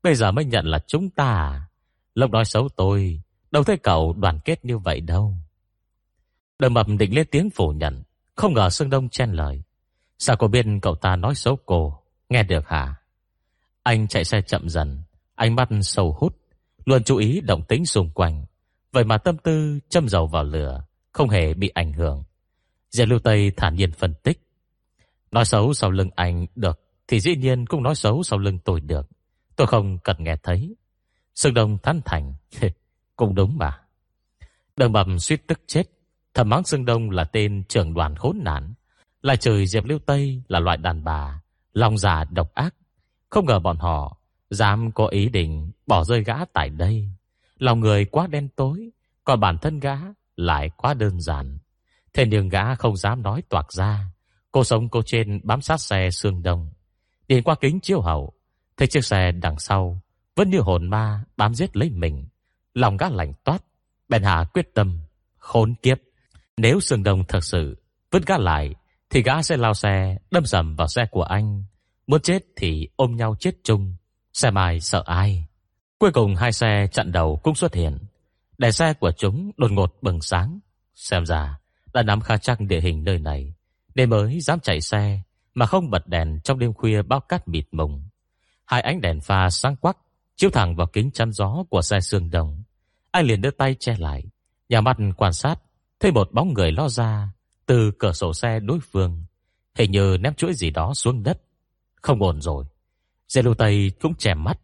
Bây giờ mới nhận là chúng ta à? Lộc nói xấu tôi Đâu thấy cậu đoàn kết như vậy đâu Đầm mập định lên tiếng phủ nhận Không ngờ Sương Đông chen lời Sao cô biết cậu ta nói xấu cô? Nghe được hả? Anh chạy xe chậm dần, Ánh mắt sâu hút, Luôn chú ý động tính xung quanh. Vậy mà tâm tư châm dầu vào lửa, Không hề bị ảnh hưởng. Diệp lưu Tây thản nhiên phân tích. Nói xấu sau lưng anh được, Thì dĩ nhiên cũng nói xấu sau lưng tôi được. Tôi không cần nghe thấy. Sương Đông thán thành. Cũng đúng mà. Đường bầm suýt tức chết. Thầm mắng Sương Đông là tên trưởng đoàn khốn nạn. Lại trời Diệp Lưu Tây là loại đàn bà, Lòng già độc ác. Không ngờ bọn họ Dám có ý định bỏ rơi gã tại đây. Lòng người quá đen tối, Còn bản thân gã lại quá đơn giản. Thế nhưng gã không dám nói toạc ra. Cô sống cô trên bám sát xe xương đông Điền qua kính chiếu hậu, Thấy chiếc xe đằng sau Vẫn như hồn ma bám giết lấy mình. Lòng gã lạnh toát, Bèn hạ quyết tâm Khốn kiếp. Nếu xương đông thật sự vứt gã lại thì gã sẽ lao xe, đâm dầm vào xe của anh. Muốn chết thì ôm nhau chết chung, Xe mai sợ ai. Cuối cùng hai xe chặn đầu cũng xuất hiện. Đèn xe của chúng đột ngột bừng sáng. Xem ra đã nắm khá chắc địa hình nơi này, Nên mới dám chạy xe, Mà không bật đèn trong đêm khuya bao cát mịt mùng. Hai ánh đèn pha sáng quắc, Chiếu thẳng vào kính chắn gió của xe xương đồng. Anh liền đưa tay che lại Nhà mắt quan sát, Thấy một bóng người lo ra từ cửa sổ xe đối phương. Hình như ném chuỗi gì đó xuống đất. Không ổn rồi. Dê lưu Tây cũng chèm mắt.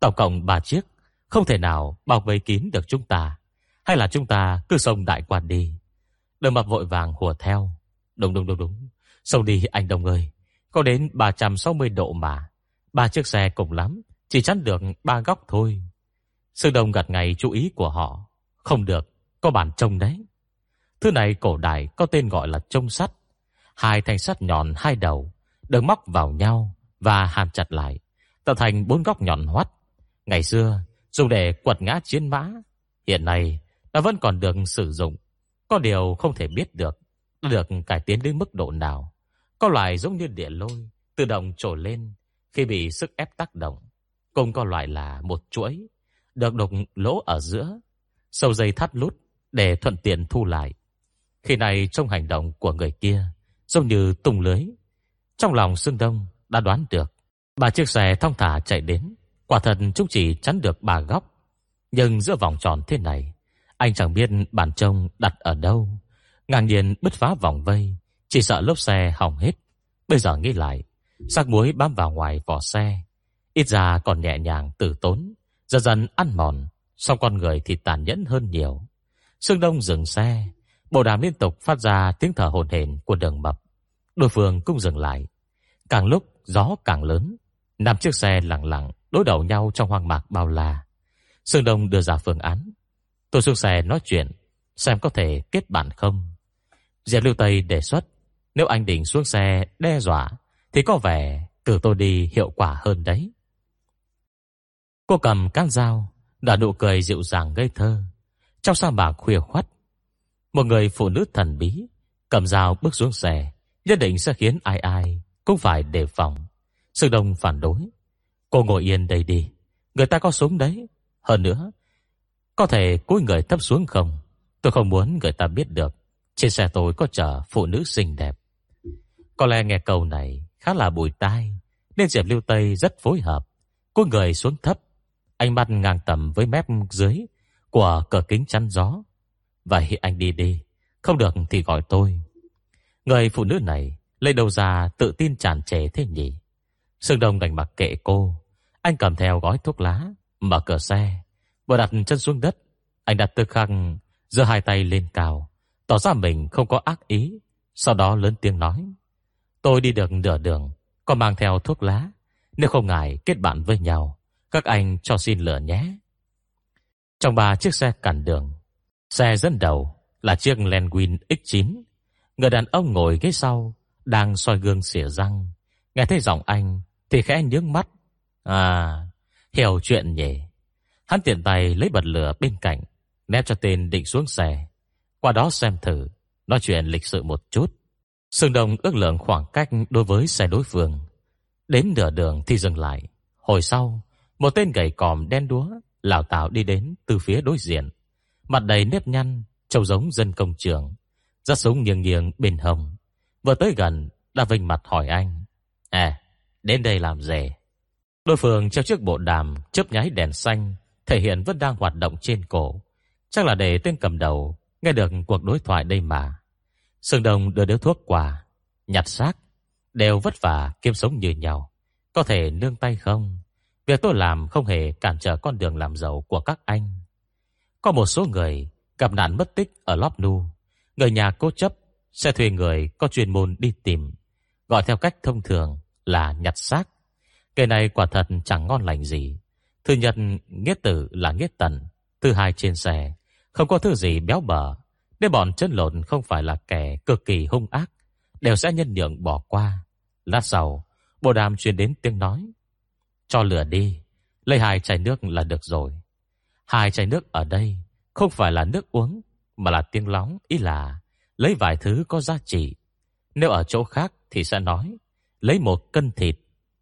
Tổng cộng 3 chiếc. Không thể nào bao vây kín được chúng ta. Hay là chúng ta cứ sông đại quan đi. Đường mập vội vàng hùa theo. Đúng đúng đúng đúng. Sông đi anh đồng ơi. Có đến 360 độ mà. Ba chiếc xe cùng lắm. Chỉ chắn được ba góc thôi. Sư đồng gật ngày chú ý của họ. Không được, có bản trông đấy. Thứ này cổ đại có tên gọi là trông sắt Hai thanh sắt nhọn hai đầu Được móc vào nhau Và hàn chặt lại Tạo thành bốn góc nhọn hoắt Ngày xưa dùng để quật ngã chiến mã Hiện nay nó vẫn còn được sử dụng Có điều không thể biết được được cải tiến đến mức độ nào Có loại giống như địa lôi Tự động trồi lên khi bị sức ép tác động. Cùng có loại là một chuỗi, được đục lỗ ở giữa, sâu dây thắt lút để thuận tiện thu lại. Khi này trong hành động của người kia, giống như tung lưới. Trong lòng Sương Đông đã đoán được, ba chiếc xe thong thả chạy đến, quả thật chúng chỉ chắn được ba góc. Nhưng giữa vòng tròn thế này, anh chẳng biết bàn trông đặt ở đâu. Ngang nhiên bứt phá vòng vây, chỉ sợ lốp xe hỏng hết. Bây giờ nghĩ lại, Sắc muối bám vào ngoài vỏ xe Ít ra còn nhẹ nhàng tử tốn Dần dần ăn mòn Xong con người thì tàn nhẫn hơn nhiều Sương Đông dừng xe Bộ đàm liên tục phát ra tiếng thở hồn hển của đường mập. Đối phương cũng dừng lại. Càng lúc gió càng lớn. Năm chiếc xe lặng lặng Đối đầu nhau trong hoang mạc bao la. Sương Đông đưa ra phương án. Tôi xuống xe nói chuyện Xem có thể kết bạn không. Diệp Lưu Tây đề xuất Nếu anh định xuống xe đe dọa thì có vẻ cử tôi đi hiệu quả hơn đấy. Cô cầm cán dao, đã nụ cười dịu dàng ngây thơ. Trong sa mạc khuya khoắt, một người phụ nữ thần bí cầm dao bước xuống xe, nhất định sẽ khiến ai ai cũng phải đề phòng. Sư Đông phản đối. Cô ngồi yên đây đi, người ta có súng đấy. Hơn nữa, có thể cúi người thấp xuống không? Tôi không muốn người ta biết được. Trên xe tôi có chở phụ nữ xinh đẹp. Có lẽ nghe câu này khá là bùi tai, nên Diệp Lưu Tây rất phối hợp. cúi người xuống thấp, ánh mắt ngang tầm với mép dưới của cửa kính chắn gió. Vậy anh đi đi, không được thì gọi tôi. Người phụ nữ này lấy đầu ra tự tin tràn trề thế nhỉ. Sương Đông đành mặc kệ cô. Anh cầm theo gói thuốc lá, mở cửa xe. Vừa đặt chân xuống đất, anh đặt tư khăn, giơ hai tay lên cao, tỏ ra mình không có ác ý. Sau đó lớn tiếng nói. Tôi đi được nửa đường, còn mang theo thuốc lá. Nếu không ngại kết bạn với nhau, các anh cho xin lửa nhé. Trong ba chiếc xe cản đường, xe dẫn đầu là chiếc Landwin X9. Người đàn ông ngồi ghế sau, đang soi gương xỉa răng. Nghe thấy giọng anh thì khẽ nhướng mắt. À, hiểu chuyện nhỉ. Hắn tiện tay lấy bật lửa bên cạnh, ném cho tên định xuống xe. Qua đó xem thử, nói chuyện lịch sự một chút. Sương Đông ước lượng khoảng cách đối với xe đối phương. Đến nửa đường thì dừng lại. Hồi sau, một tên gầy còm đen đúa lảo tảo đi đến từ phía đối diện. Mặt đầy nếp nhăn, trông giống dân công trường. ra súng nghiêng nghiêng bên hông. Vừa tới gần, đã vinh mặt hỏi anh. À, đến đây làm gì? Đối phương treo chiếc bộ đàm chớp nháy đèn xanh, thể hiện vẫn đang hoạt động trên cổ. Chắc là để tên cầm đầu nghe được cuộc đối thoại đây mà. Sương Đông đưa điếu thuốc qua, nhặt xác, đều vất vả kiếm sống như nhau. Có thể nương tay không? Việc tôi làm không hề cản trở con đường làm giàu của các anh. Có một số người gặp nạn mất tích ở Lop Nu. Người nhà cố chấp sẽ thuê người có chuyên môn đi tìm. Gọi theo cách thông thường là nhặt xác. Cái này quả thật chẳng ngon lành gì. Thứ nhất, nghĩa tử là nghĩa tần. Thứ hai trên xe, không có thứ gì béo bở. Nếu bọn chân lộn không phải là kẻ cực kỳ hung ác, đều sẽ nhân nhượng bỏ qua. Lát sau, bộ đàm truyền đến tiếng nói. Cho lửa đi, lấy hai chai nước là được rồi. Hai chai nước ở đây không phải là nước uống, mà là tiếng lóng, ý là lấy vài thứ có giá trị. Nếu ở chỗ khác thì sẽ nói, lấy một cân thịt,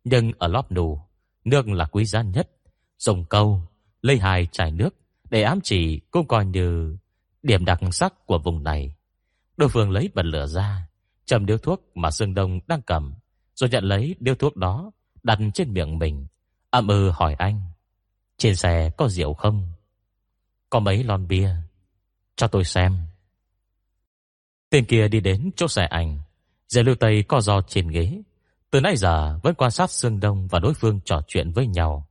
nhưng ở lóp nù, nước là quý giá nhất. Dùng câu, lấy hai chai nước, để ám chỉ cũng coi như điểm đặc sắc của vùng này. Đối phương lấy bật lửa ra, chầm điếu thuốc mà Dương Đông đang cầm, rồi nhận lấy điếu thuốc đó, đặt trên miệng mình, Âm ư ừ hỏi anh Trên xe có rượu không có mấy lon bia. Cho tôi xem. Tên kia đi đến chỗ xe ảnh giải lưu tây co giò trên ghế. Từ nãy giờ vẫn quan sát Sương Đông Và đối phương trò chuyện với nhau.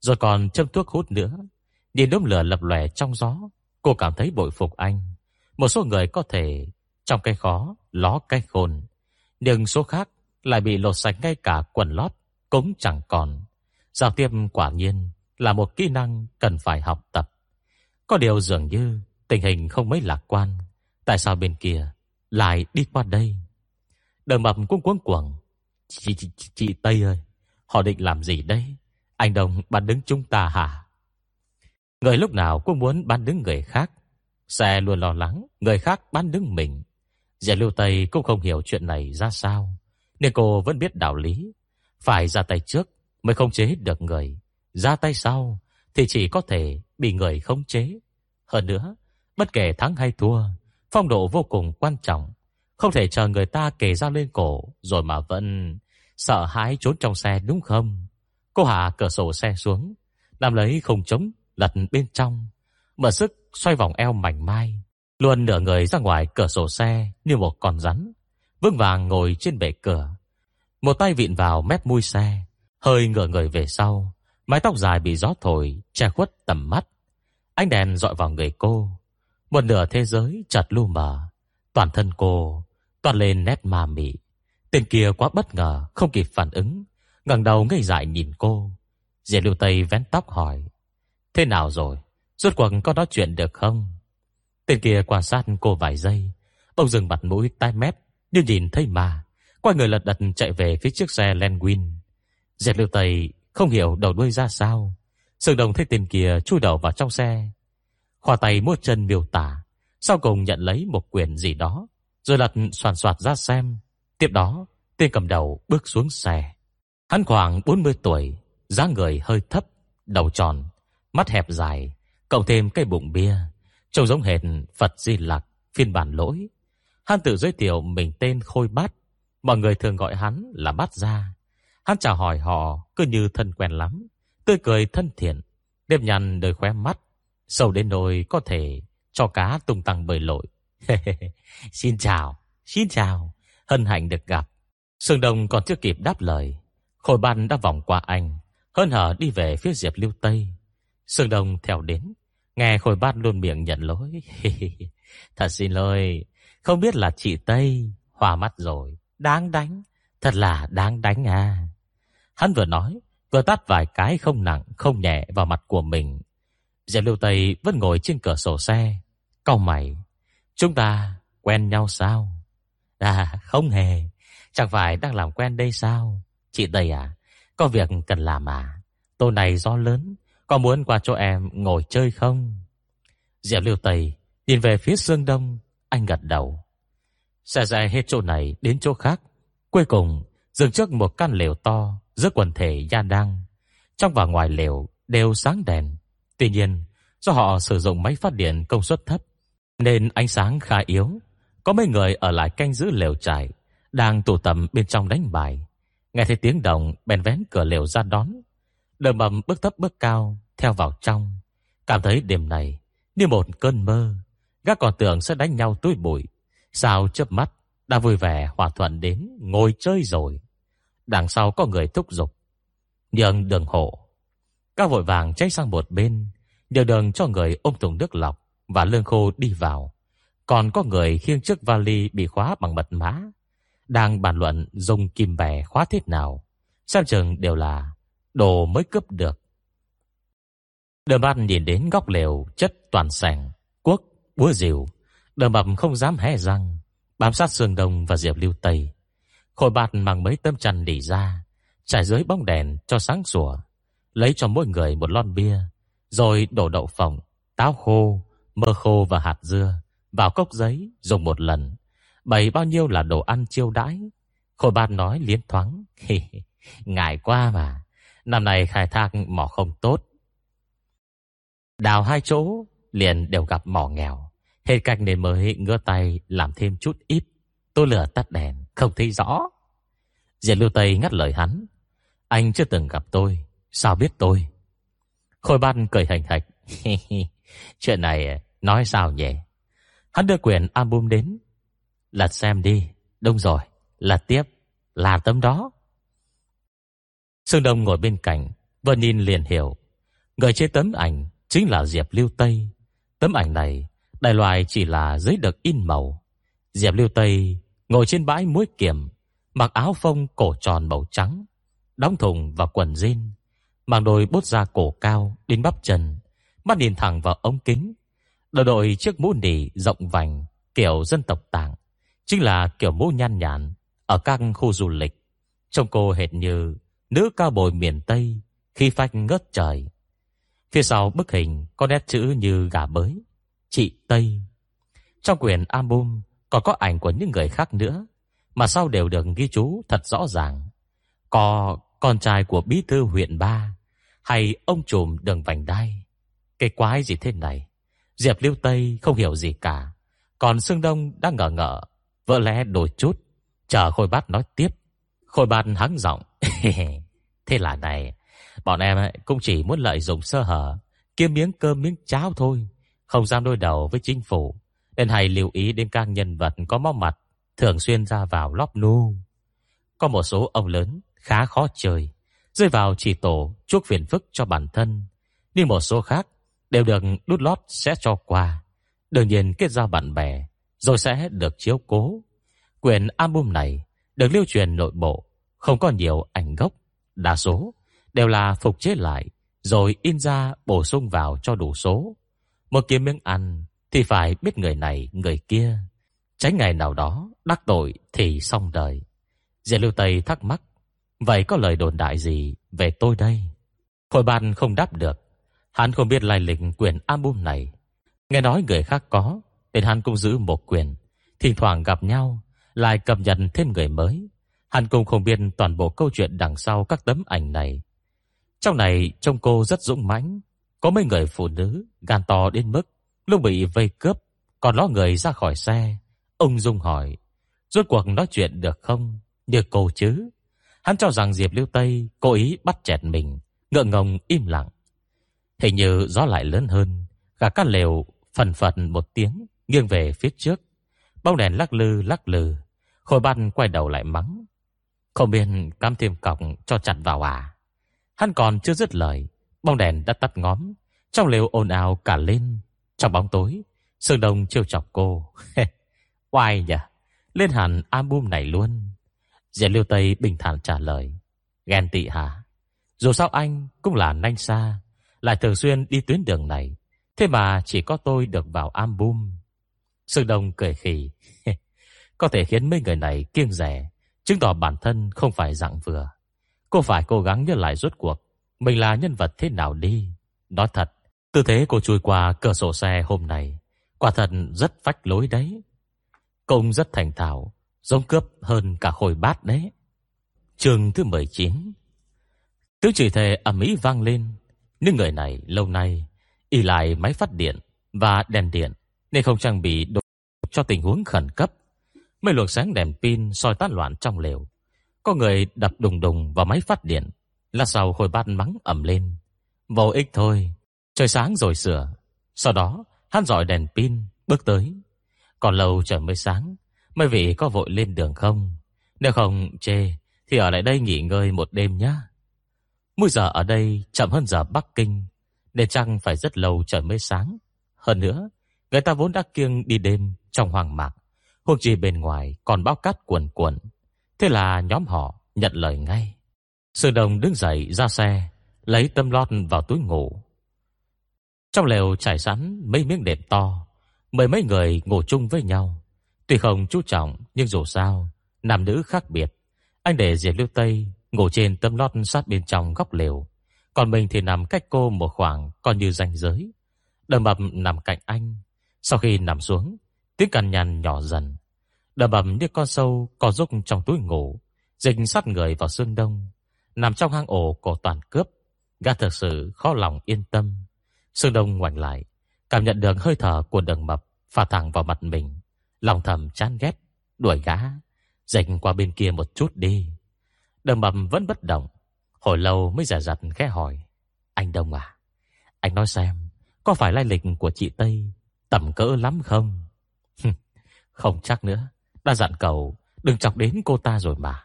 Rồi còn châm thuốc hút nữa. Nhìn đốm lửa lập lòe trong gió, Cô cảm thấy bội phục anh. Một số người có thể Trong cái khó, ló cái khôn. Nhưng số khác lại bị lột sạch ngay cả quần lót Cũng chẳng còn. Giao tiếp quả nhiên là một kỹ năng cần phải học tập. Có điều dường như tình hình không mấy lạc quan. Tại sao bên kia lại đi qua đây? Đời mập cũng cuống cuồng. Chị, chị, chị, chị Tây ơi, họ định làm gì đây? Anh Đồng bán đứng chúng ta hả? Người lúc nào cũng muốn bán đứng người khác. Sẽ luôn lo lắng người khác bán đứng mình. Dạ lưu Tây cũng không hiểu chuyện này ra sao. Nên cô vẫn biết đạo lý. Phải ra tay trước mới không chế được người. Ra tay sau thì chỉ có thể bị người khống chế. Hơn nữa, bất kể thắng hay thua, phong độ vô cùng quan trọng. Không thể chờ người ta kề dao lên cổ rồi mà vẫn sợ hãi trốn trong xe đúng không? Cô hạ cửa sổ xe xuống, nằm lấy không chống lật bên trong, mở sức xoay vòng eo mảnh mai, luôn nửa người ra ngoài cửa sổ xe như một con rắn, vững vàng ngồi trên bệ cửa. Một tay vịn vào mép mui xe, hơi ngửa người về sau, mái tóc dài bị gió thổi che khuất tầm mắt. Ánh đèn dọi vào người cô, một nửa thế giới chợt lu mờ, toàn thân cô toàn lên nét ma mị. Tên kia quá bất ngờ, không kịp phản ứng, ngẩng đầu ngây dại nhìn cô. Diệp Lưu Tây vén tóc hỏi: "Thế nào rồi? Rốt cuộc có nói chuyện được không?" Tên kia quan sát cô vài giây, bỗng dừng mặt mũi tai mét như nhìn thấy ma, quay người lật đật chạy về phía chiếc xe Lenwin. Diệp lưu Tây không hiểu đầu đuôi ra sao. Sương đồng thấy tên kia chui đầu vào trong xe. Khoa tay mua chân miêu tả. Sau cùng nhận lấy một quyền gì đó. Rồi lật soàn soạt ra xem. Tiếp đó, tên cầm đầu bước xuống xe. Hắn khoảng 40 tuổi, dáng người hơi thấp, đầu tròn, mắt hẹp dài, cộng thêm cây bụng bia, trông giống hệt Phật Di Lặc phiên bản lỗi. Hắn tự giới thiệu mình tên Khôi Bát, mọi người thường gọi hắn là Bát Gia. Hắn chào hỏi họ cứ như thân quen lắm, tươi cười thân thiện, đẹp nhăn đời khóe mắt, sâu đến nỗi có thể cho cá tung tăng bơi lội. xin chào, xin chào, hân hạnh được gặp. Sương Đông còn chưa kịp đáp lời, Khôi Ban đã vòng qua anh, hân hở đi về phía Diệp Lưu Tây. Sương Đông theo đến, nghe Khôi Ban luôn miệng nhận lỗi. Thật xin lỗi, không biết là chị Tây, hòa mắt rồi, đáng đánh, thật là đáng đánh à. Hắn vừa nói, vừa tát vài cái không nặng, không nhẹ vào mặt của mình. Diệp Lưu Tây vẫn ngồi trên cửa sổ xe, cau mày. Chúng ta quen nhau sao? À, không hề. Chẳng phải đang làm quen đây sao? Chị Tây à, có việc cần làm à? Tô này gió lớn, Có muốn qua chỗ em ngồi chơi không? Diệp Lưu Tây nhìn về phía Sương Đông, anh gật đầu. Xe dài hết chỗ này đến chỗ khác. Cuối cùng, dừng trước một căn lều to giữa quần thể gia đăng. Trong và ngoài lều đều sáng đèn. Tuy nhiên, do họ sử dụng máy phát điện công suất thấp, nên ánh sáng khá yếu. Có mấy người ở lại canh giữ lều trại, đang tụ tập bên trong đánh bài. Nghe thấy tiếng động, bèn vén cửa lều ra đón. Đờ mầm bước thấp bước cao, theo vào trong. Cảm thấy đêm này như một cơn mơ. Các còn tưởng sẽ đánh nhau túi bụi. Sao chớp mắt, đã vui vẻ hòa thuận đến ngồi chơi rồi. Đằng sau có người thúc giục. Nhưng đường hộ. Các vội vàng chạy sang một bên, nhờ đường cho người ôm thùng nước lọc và lương khô đi vào. Còn có người khiêng chiếc vali bị khóa bằng mật mã. Đang bàn luận dùng kim bè khóa thế nào. Xem chừng đều là đồ mới cướp được. Đờ ban nhìn đến góc lều chất toàn sành, quốc, búa rìu. Đờ mập không dám hé răng, bám sát xương đông và diệp lưu tây. Khôi bạt mang mấy tấm chăn đỉ ra, trải dưới bóng đèn cho sáng sủa. Lấy cho mỗi người một lon bia, rồi đổ đậu phộng, táo khô, mơ khô và hạt dưa vào cốc giấy dùng một lần. Bày bao nhiêu là đồ ăn chiêu đãi. Khôi bạt nói liến thoáng. Ngại qua mà. Năm nay khai thác mỏ không tốt. Đào hai chỗ liền đều gặp mỏ nghèo. Hết cách nên mới ngơ tay làm thêm chút ít. Tôi lửa tắt đèn, không thấy rõ. Diệp lưu Tây ngắt lời hắn. Anh chưa từng gặp tôi, sao biết tôi? Khôi ban cười hành hạch. Chuyện này nói sao nhỉ? Hắn đưa quyển album đến. Lật xem đi. Đúng rồi, lật tiếp. Là tấm đó. Sương Đông ngồi bên cạnh, vừa nhìn liền hiểu. Người trên tấm ảnh chính là Diệp Lưu Tây. Tấm ảnh này, đại loại chỉ là giấy được in màu. Diệp Lưu Tây ngồi trên bãi muối kiểm, mặc áo phông cổ tròn màu trắng, đóng thùng và quần jean, mang đôi bốt da cổ cao đến bắp chân, mắt nhìn thẳng vào ống kính, đội đội chiếc mũ nỉ rộng vành kiểu dân tộc Tạng, chính là kiểu mũ nhăn nhản ở các khu du lịch. Trông cô hệt như nữ cao bồi miền Tây khi phách ngất trời. Phía sau bức hình có nét chữ như gà bới, chị Tây. Trong quyển album còn có ảnh của những người khác nữa, mà sau đều được ghi chú thật rõ ràng. Có con trai của bí thư huyện Ba, hay ông trùm đường vành đai. Cái quái gì thế này? Diệp liêu Tây không hiểu gì cả. Còn Sương Đông đang ngờ ngợ, vỡ lẽ đổi chút. Chờ Khôi Bát nói tiếp. Khôi Bát hắng giọng. thế là này, bọn em cũng chỉ muốn lợi dụng sơ hở, kiếm miếng cơm miếng cháo thôi. Không dám đối đầu với chính phủ. Nên hãy lưu ý đến các nhân vật có máu mặt, thường xuyên ra vào lóp nu. Có một số ông lớn khá khó chơi, rơi vào chỉ tổ chuốc phiền phức cho bản thân. Nhưng một số khác đều được đút lót sẽ cho qua. Đương nhiên kết giao bạn bè, rồi sẽ được chiếu cố. Quyển album này được lưu truyền nội bộ, không có nhiều ảnh gốc. Đa số đều là phục chế lại, rồi in ra bổ sung vào cho đủ số. Một kiếm miếng ăn thì phải biết người này, người kia. Tránh ngày nào đó đắc tội thì xong đời. Diệp Lưu Tây thắc mắc, vậy có lời đồn đại gì về tôi đây? Khôi ban không đáp được. Hắn không biết lai lịch quyền album này. Nghe nói người khác có, nên hắn cũng giữ một quyền. Thỉnh thoảng gặp nhau, lại cập nhật thêm người mới. Hắn cũng không biết toàn bộ câu chuyện đằng sau các tấm ảnh này. Trong này trông cô rất dũng mãnh, có mấy người phụ nữ gan to đến mức lúc bị vây cướp, còn ló người ra khỏi xe. Ông Dung hỏi, rốt cuộc nói chuyện được không? Như cô chứ? Hắn cho rằng Diệp Lưu Tây cố ý bắt chẹt mình, ngượng ngồng im lặng. Hình như gió lại lớn hơn, cả căn lều phần phần một tiếng nghiêng về phía trước. Bóng đèn lắc lư lắc lư, khôi ban quay đầu lại mắng. Không biết cắm thêm cọc cho chặt vào à? Hắn còn chưa dứt lời, bóng đèn đã tắt ngóm, trong lều ồn ào cả lên. Trong bóng tối, Sương Đông trêu chọc cô. Oai nhỉ, lên hẳn album này luôn. Diệp Liêu Tây bình thản trả lời. Ghen tị hả? Dù sao anh cũng là nanh xa, lại thường xuyên đi tuyến đường này. Thế mà chỉ có tôi được vào album. Sương Đông cười khỉ. có thể khiến mấy người này kiêng rẻ, chứng tỏ bản thân không phải dạng vừa. Cô phải cố gắng nhớ lại rốt cuộc, mình là nhân vật thế nào đi. Nói thật, tư thế cô chui qua cửa sổ xe hôm nay quả thật rất phách lối đấy. Công rất thành thạo, giống cướp hơn cả khôi bát đấy. Chương thứ 19 Tiếng chỉ thề ầm ĩ vang lên, nhưng người này lâu nay y lại máy phát điện và đèn điện nên không trang bị đồ cho tình huống khẩn cấp. Mấy luồng sáng đèn pin soi tán loạn trong lều. Có người đập đùng đùng vào máy phát điện, là sau hồi bát mắng ầm lên. Vô ích thôi, trời sáng rồi sửa. Sau đó, hắn dọi đèn pin, bước tới. Còn lâu trời mới sáng, mấy vị có vội lên đường không? Nếu không chê, thì ở lại đây nghỉ ngơi một đêm nhé. Mỗi giờ ở đây chậm hơn giờ Bắc Kinh, nên chăng phải rất lâu trời mới sáng. Hơn nữa, người ta vốn đã kiêng đi đêm trong hoàng mạc, huống chi bên ngoài còn bao cát cuồn cuộn. Thế là nhóm họ nhận lời ngay. Sư đồng đứng dậy ra xe, lấy tâm lót vào túi ngủ. Trong lều trải sẵn mấy miếng đệm to, mời mấy người ngủ chung với nhau. Tuy không chú trọng, nhưng dù sao, nam nữ khác biệt. Anh để Diệp Lưu Tây ngủ trên tấm lót sát bên trong góc lều. Còn mình thì nằm cách cô một khoảng còn như ranh giới. Đầm bầm nằm cạnh anh. Sau khi nằm xuống, tiếng cằn nhằn nhỏ dần. Đầm bầm như con sâu có rúc trong túi ngủ, dịch sát người vào xương đông. Nằm trong hang ổ của toàn cướp, gã thật sự khó lòng yên tâm. Sương đông ngoảnh lại, cảm nhận được hơi thở của đường mập phả thẳng vào mặt mình. Lòng thầm chán ghét, đuổi gã, dành qua bên kia một chút đi. Đường mập vẫn bất động, hồi lâu mới giả giặt khẽ hỏi. Anh Đông à, anh nói xem, có phải lai lịch của chị Tây tầm cỡ lắm không? không chắc nữa, đã dặn cậu đừng chọc đến cô ta rồi mà.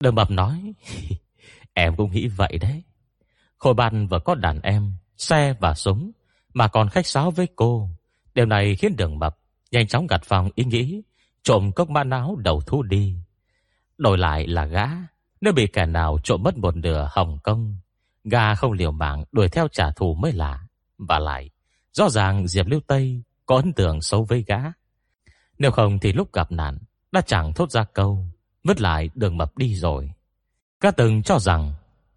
Đường mập nói, em cũng nghĩ vậy đấy. Khôi ban vừa có đàn em, xe và súng, mà còn khách sáo với cô. Điều này khiến đường mập nhanh chóng gạt phòng ý nghĩ trộm cốc mã não đầu thu đi. Đổi lại là gã, nếu bị kẻ nào trộm mất một nửa Hồng Kông, gà không liều mạng đuổi theo trả thù mới lạ. Và lại, rõ ràng Diệp Lưu Tây có ấn tượng xấu với gã. Nếu không thì lúc gặp nạn, đã chẳng thốt ra câu, vứt lại đường mập đi rồi. Cá từng cho rằng,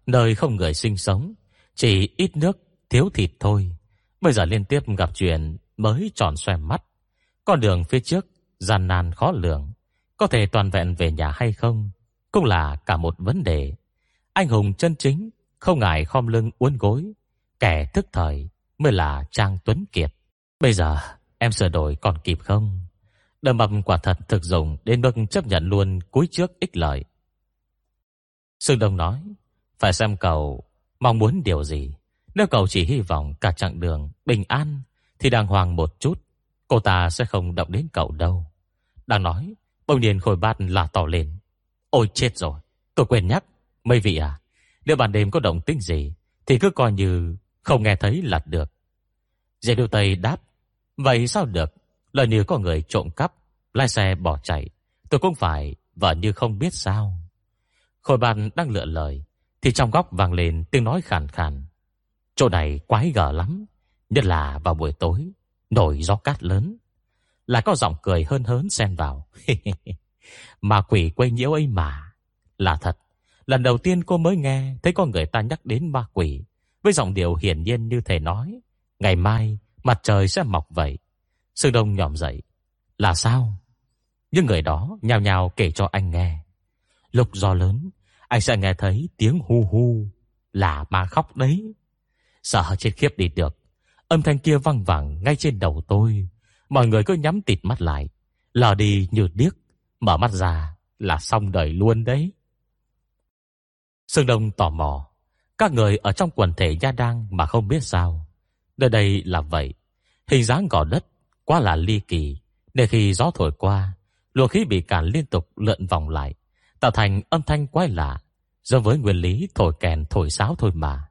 nơi không người sinh sống, chỉ ít nước, thiếu thịt thôi. Bây giờ liên tiếp gặp chuyện mới tròn xoe mắt. Con đường phía trước, gian nan khó lường. Có thể toàn vẹn về nhà hay không, cũng là cả một vấn đề. Anh hùng chân chính, không ngại khom lưng uốn gối. Kẻ thức thời mới là Trang Tuấn Kiệt. Bây giờ, em sửa đổi còn kịp không? Đầm mập quả thật thực dụng đến mức chấp nhận luôn cúi trước ích lợi. Sương Đông nói, phải xem cầu mong muốn điều gì. Nếu cậu chỉ hy vọng cả chặng đường bình an thì đàng hoàng một chút, cô ta sẽ không động đến cậu đâu. Đang nói, bỗng nhiên khôi bát là tỏ lên. Ôi chết rồi, tôi quên nhắc. Mấy vị à, nếu ban đêm có động tĩnh gì thì cứ coi như không nghe thấy là được. Dê đô Tây đáp, vậy sao được? Lời như có người trộm cắp, lái xe bỏ chạy, tôi cũng phải vợ như không biết sao. Khôi bàn đang lựa lời, thì trong góc vang lên tiếng nói khàn khàn. Chỗ này quái gở lắm, nhất là vào buổi tối, nổi gió cát lớn. là có giọng cười hơn hớn xen vào. mà quỷ quay nhiễu ấy mà. Là thật, lần đầu tiên cô mới nghe thấy có người ta nhắc đến ma quỷ, với giọng điệu hiển nhiên như thể nói, ngày mai mặt trời sẽ mọc vậy. Sư Đông nhòm dậy. Là sao? Những người đó nhào nhào kể cho anh nghe. Lúc gió lớn, anh sẽ nghe thấy tiếng hu hu, là ma khóc đấy. Sợ chết khiếp đi được. Âm thanh kia văng vẳng ngay trên đầu tôi. Mọi người cứ nhắm tịt mắt lại, lờ đi như điếc, mở mắt ra là xong đời luôn đấy. Sương Đông tò mò, các người ở trong quần thể gia đang mà không biết sao. Nơi đây là vậy, hình dáng gò đất quá là ly kỳ, nên khi gió thổi qua, luồng khí bị cản liên tục lượn vòng lại, tạo thành âm thanh quái lạ, giống với nguyên lý thổi kèn thổi sáo thôi mà.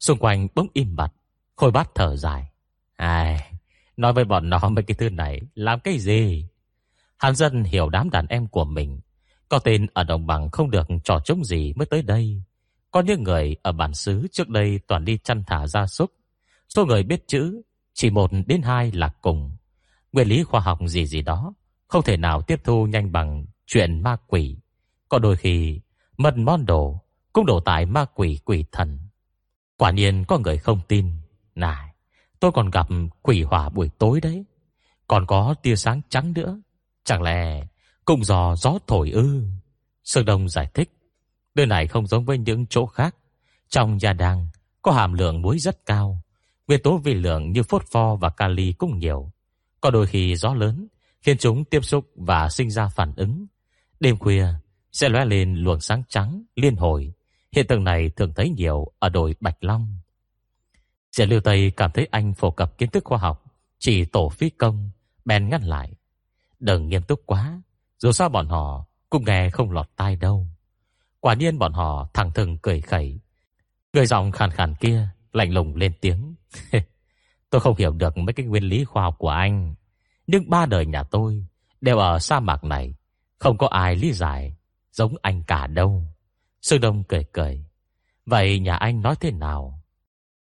Xung quanh bỗng im bặt, khôi bát thở dài. Ai, nói với bọn nó mấy cái thứ này, làm cái gì? Hàn dân hiểu đám đàn em của mình, có tên ở đồng bằng không được trò trống gì mới tới đây. Có những người ở bản xứ trước đây toàn đi chăn thả gia súc. Số người biết chữ, chỉ một đến hai là cùng. Nguyên lý khoa học gì gì đó, không thể nào tiếp thu nhanh bằng chuyện ma quỷ. Có đôi khi, mật món đồ cũng đổ tại ma quỷ quỷ thần. Quả nhiên có người không tin, Này, tôi còn gặp quỷ hỏa buổi tối đấy. Còn có tia sáng trắng nữa. Chẳng lẽ cũng do gió thổi ư? Sơn Đông giải thích. Nơi này không giống với những chỗ khác. Trong gia đàng có hàm lượng muối rất cao. Nguyên tố vi lượng như phốt pho và kali cũng nhiều. Có đôi khi gió lớn khiến chúng tiếp xúc và sinh ra phản ứng. Đêm khuya sẽ lóe lên luồng sáng trắng liên hồi. Hiện tượng này thường thấy nhiều ở đồi Bạch Long. Diệp Lưu Tây cảm thấy anh phổ cập kiến thức khoa học chỉ tổ phí công, bèn ngăn lại. Đừng nghiêm túc quá, dù sao bọn họ cũng nghe không lọt tai đâu. Quả nhiên bọn họ thẳng thừng cười khẩy. Người giọng khàn khàn kia lạnh lùng lên tiếng. tôi không hiểu được mấy cái nguyên lý khoa học của anh. Nhưng ba đời nhà tôi đều ở sa mạc này. Không có ai lý giải giống anh cả đâu. Sư Đông cười cười. Vậy nhà anh nói thế nào?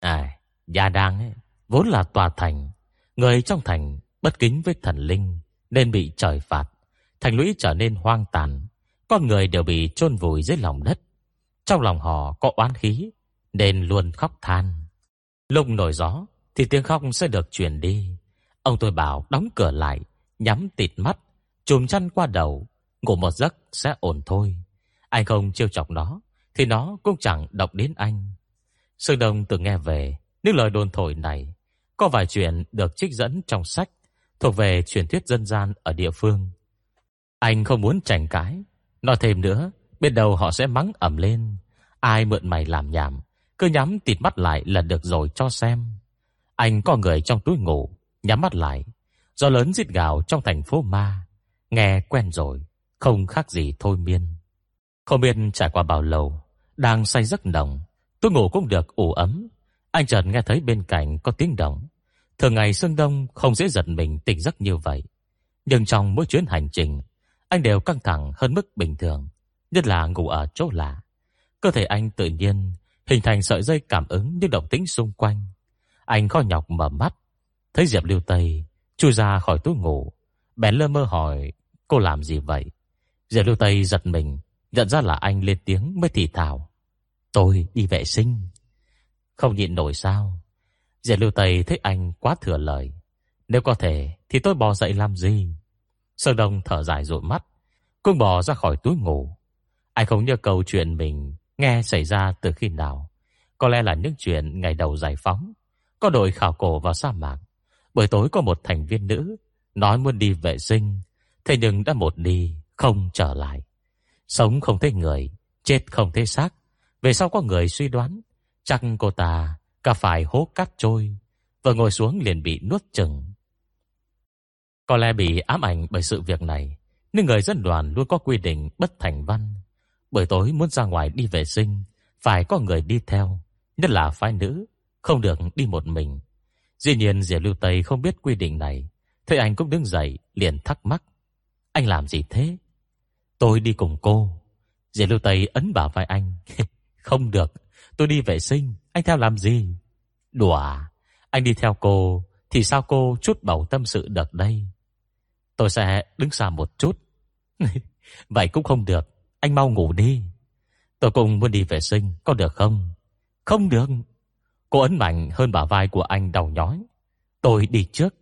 À, Gia Đang ấy, vốn là tòa thành. Người trong thành bất kính với thần linh nên bị trời phạt. Thành lũy trở nên hoang tàn. Con người đều bị chôn vùi dưới lòng đất. Trong lòng họ có oán khí nên luôn khóc than. Lúc nổi gió thì tiếng khóc sẽ được truyền đi. Ông tôi bảo đóng cửa lại, nhắm tịt mắt, chùm chăn qua đầu, ngủ một giấc sẽ ổn thôi. Anh không trêu chọc nó thì nó cũng chẳng động đến anh. Sư Đông từng nghe về những lời đồn thổi này. Có vài chuyện được trích dẫn trong sách thuộc về truyền thuyết dân gian ở địa phương. Anh không muốn chảnh cái, Nói thêm nữa, biết đầu họ sẽ mắng ẩm lên. Ai mượn mày làm nhảm, cứ nhắm tịt mắt lại là được rồi cho xem. Anh có người trong túi ngủ, nhắm mắt lại. Do lớn giết gào trong thành phố ma. Nghe quen rồi, không khác gì thôi miên. Không biết trải qua bao lâu, đang say giấc nồng, tôi ngủ cũng được ủ ấm. Anh chợt nghe thấy bên cạnh có tiếng động. Thường ngày Sương Đông không dễ giật mình tỉnh giấc như vậy. Nhưng trong mỗi chuyến hành trình, anh đều căng thẳng hơn mức bình thường, nhất là ngủ ở chỗ lạ. Cơ thể anh tự nhiên hình thành sợi dây cảm ứng những động tĩnh xung quanh. Anh khó nhọc mở mắt, thấy Diệp Lưu Tây chui ra khỏi túi ngủ, bèn lơ mơ hỏi cô làm gì vậy. Diệp Lưu Tây giật mình, nhận ra là anh lên tiếng mới thì thào. Tôi đi vệ sinh. Không nhịn nổi sao? Diệp Lưu Tây thấy anh quá thừa lời. Nếu có thể thì tôi bò dậy làm gì? Sơn Đông thở dài rụi mắt, cũng bò ra khỏi túi ngủ. Anh không nhớ câu chuyện mình nghe xảy ra từ khi nào. Có lẽ là những chuyện ngày đầu giải phóng. Có đội khảo cổ vào sa mạc. Buổi tối có một thành viên nữ nói muốn đi vệ sinh. Thế nhưng đã một đi không trở lại. Sống không thấy người, chết không thấy xác. Về sau có người suy đoán chắc cô ta cả phải hố cát trôi. Vừa ngồi xuống liền bị nuốt chừng. Có lẽ bị ám ảnh bởi sự việc này, nên người dân đoàn luôn có quy định bất thành văn. Buổi tối muốn ra ngoài đi vệ sinh, phải có người đi theo, nhất là phái nữ, không được đi một mình. Dĩ nhiên Diệp Lưu Tây không biết quy định này, thấy anh cũng đứng dậy, liền thắc mắc. Anh làm gì thế? Tôi đi cùng cô. Diệp Lưu Tây ấn bảo vai anh. không được, tôi đi vệ sinh, anh theo làm gì? Đùa, à? anh đi theo cô, thì sao cô chút bầu tâm sự được đây? Tôi sẽ đứng xa một chút. Vậy cũng không được. Anh mau ngủ đi. Tôi cũng muốn đi vệ sinh. Có được không? Không được. Cô ấn mạnh hơn bả vai của anh đau nhói. Tôi đi trước.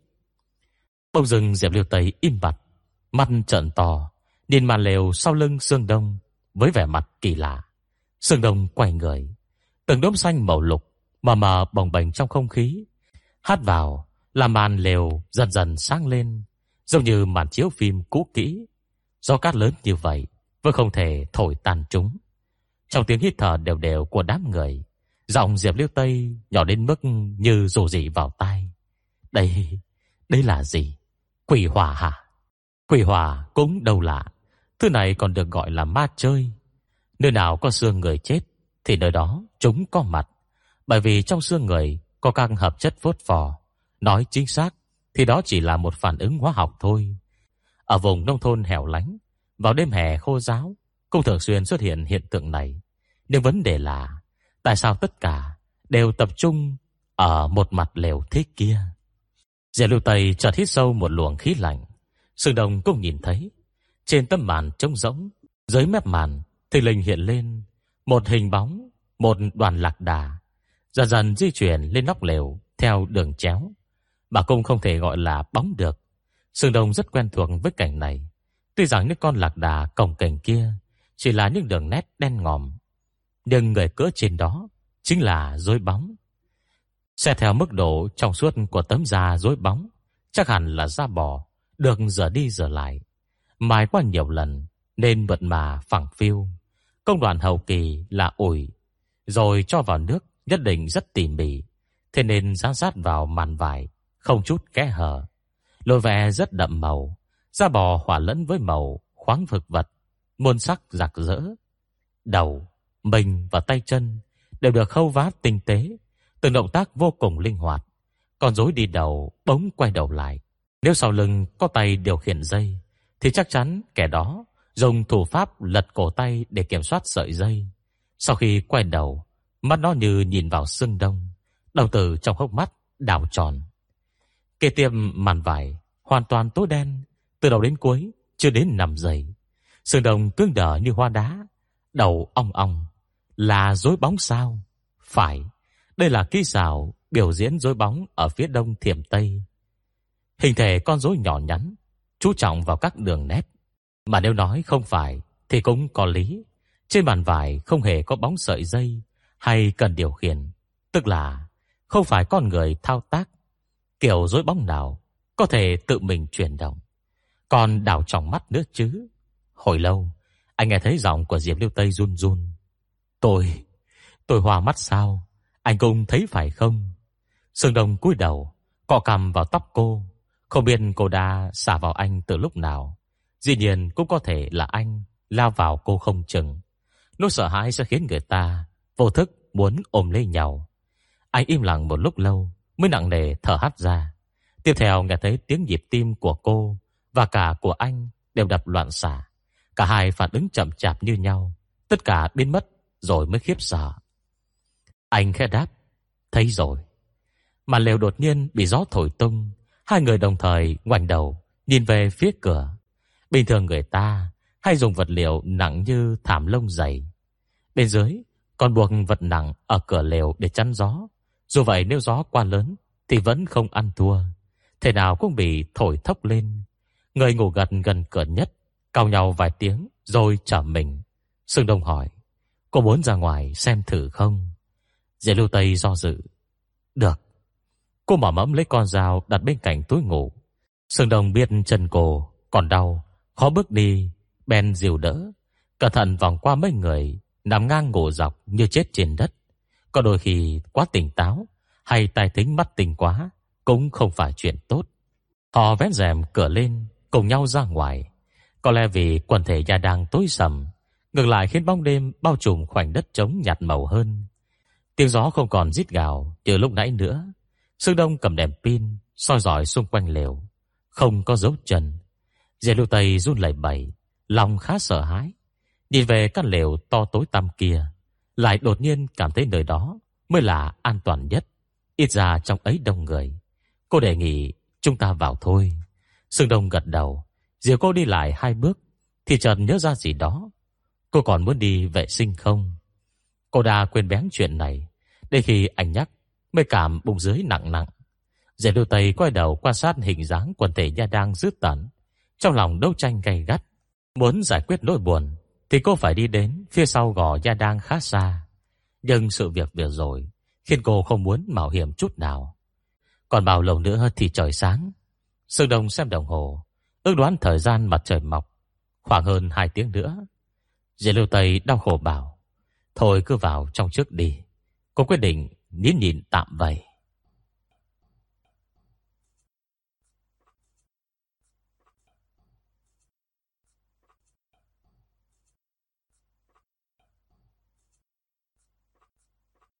Bông rừng Diệp Liêu Tây im bặt. Mắt trợn to. Điền màn lều sau lưng Sương Đông. Với vẻ mặt kỳ lạ. Sương Đông quay người. Từng đốm xanh màu lục. Mờ mờ bồng bềnh trong không khí. Hát vào. Làm màn lều dần dần sáng lên, Giống như màn chiếu phim cũ kỹ Do cát lớn như vậy Vẫn không thể thổi tan chúng Trong tiếng hít thở đều đều của đám người, Giọng Diệp Liêu Tây Nhỏ đến mức như rồ rỉ vào tai Đây Đây là gì Quỷ hỏa hả Quỷ hỏa cũng đâu lạ Thứ này còn được gọi là ma chơi Nơi nào có xương người chết Thì nơi đó chúng có mặt Bởi vì trong xương người Có các hợp chất vốt vò. Nói chính xác thì đó chỉ là một phản ứng hóa học thôi. Ở vùng nông thôn hẻo lánh, vào đêm hè khô giáo, cũng thường xuyên xuất hiện hiện tượng này. Nhưng vấn đề là, tại sao tất cả đều tập trung ở một mặt lều thế kia? Diệp Lưu Tây chợt hít sâu một luồng khí lạnh. Sương Đông cũng nhìn thấy, trên tấm màn trống rỗng, dưới mép màn, thì linh hiện lên một hình bóng, một đoàn lạc đà, dần dần di chuyển lên nóc lều theo đường chéo, mà cũng không thể gọi là bóng được. Sương Đông rất quen thuộc với cảnh này. Tuy rằng những con lạc đà cổng cảnh kia chỉ là những đường nét đen ngòm, nhưng người cỡ trên đó chính là dối bóng. Xe theo mức độ trong suốt của tấm da dối bóng, chắc hẳn là da bò, được giờ đi giờ lại. Mài qua nhiều lần nên mượt mà phẳng phiu. Công đoạn hậu kỳ là ủi, rồi cho vào nước nhất định rất tỉ mỉ, thế nên dán sát vào màn vải, không chút kẽ hở. Lôi vẽ rất đậm màu, da bò hòa lẫn với màu khoáng thực vật, muôn sắc rạc rỡ. Đầu, mình và tay chân đều được khâu vát tinh tế, từng động tác vô cùng linh hoạt. Con rối đi đầu bỗng quay đầu lại. Nếu sau lưng có tay điều khiển dây, thì chắc chắn kẻ đó dùng thủ pháp lật cổ tay để kiểm soát sợi dây. Sau khi quay đầu, mắt nó như nhìn vào sương đông, đồng tử trong hốc mắt đảo tròn. Kê tiêm màn vải hoàn toàn tối đen, từ đầu đến cuối chưa đến nằm giây. Sương đông cứng đờ như hoa đá, đầu ong ong, là dối bóng sao? Phải, đây là kỹ xảo biểu diễn dối bóng ở phía đông thiểm Tây. Hình thể con rối nhỏ nhắn, chú trọng vào các đường nét. Mà nếu nói không phải thì cũng có lý. Trên bàn vải không hề có bóng sợi dây hay cần điều khiển. Tức là không phải con người thao tác. Kiểu dối bóng nào có thể tự mình chuyển động. Còn đảo trong mắt nữa chứ. Hồi lâu, anh nghe thấy giọng của Diệp Liêu Tây run run. Tôi, tôi hòa mắt sao? Anh cũng thấy phải không? Sương Đông cúi đầu, cọ cằm vào tóc cô. Không biết cô đã xả vào anh từ lúc nào. Dĩ nhiên cũng có thể là anh lao vào cô không chừng. Nỗi sợ hãi sẽ khiến người ta vô thức muốn ôm lấy nhau. Anh im lặng một lúc lâu mới nặng nề thở hắt ra. Tiếp theo nghe thấy tiếng nhịp tim của cô và cả của anh đều đập loạn xạ. Cả hai phản ứng chậm chạp như nhau, tất cả biến mất rồi mới khiếp sợ. Anh khẽ đáp, thấy rồi. Mà lều đột nhiên bị gió thổi tung, hai người đồng thời ngoảnh đầu nhìn về phía cửa. Bình thường người ta hay dùng vật liệu nặng như thảm lông dày. Bên dưới còn buộc vật nặng ở cửa lều để chắn gió. Dù vậy nếu gió quá lớn thì vẫn không ăn thua. Thế nào cũng bị thổi thốc lên. Người ngủ gật gần cửa nhất, cao nhau vài tiếng rồi trở mình. Sương Đông hỏi, cô muốn ra ngoài xem thử không? Diệp lưu Tây do dự. Được. Cô mở mẫm lấy con dao đặt bên cạnh túi ngủ. Sương Đông biết chân cô còn đau, khó bước đi, bèn dìu đỡ. Cẩn thận vòng qua mấy người, nằm ngang ngủ dọc như chết trên đất. Có đôi khi quá tỉnh táo hay tài tính mắt tình quá cũng không phải chuyện tốt. Họ vén rèm cửa lên, cùng nhau ra ngoài. Có lẽ vì quần thể nhà đang tối sầm, ngược lại khiến bóng đêm bao trùm khoảnh đất trống nhạt màu hơn. Tiếng gió không còn rít gào như lúc nãy nữa. Sương Đông cầm đèn pin, soi dọi xung quanh lều. Không có dấu chân. Dè lưu Tây run lẩy bẩy, lòng khá sợ hãi. Nhìn về căn lều to tối tăm kia, lại đột nhiên cảm thấy nơi đó mới là an toàn nhất. Ít ra trong ấy đông người. Cô đề nghị chúng ta vào thôi. Sương Đông gật đầu, dìu cô đi lại hai bước, thì chợt nhớ ra gì đó. Cô còn muốn đi vệ sinh không? Cô đã quên bén chuyện này, để khi anh nhắc, mới cảm bụng dưới nặng nặng. Dễ lưu Tây quay đầu quan sát hình dáng quần thể nha đang dứt tẩn Trong lòng đấu tranh gay gắt. Muốn giải quyết nỗi buồn, thì cô phải đi đến phía sau gò nha đang khá xa. Nhưng sự việc vừa rồi khiến cô không muốn mạo hiểm chút nào. Còn bao lâu nữa thì trời sáng. Sương Đông xem đồng hồ, ước đoán thời gian mặt trời mọc, khoảng hơn 2 tiếng nữa. Dễ lưu Tây đau khổ bảo, thôi cứ vào trong trước đi. Cô quyết định nín nhìn tạm vậy.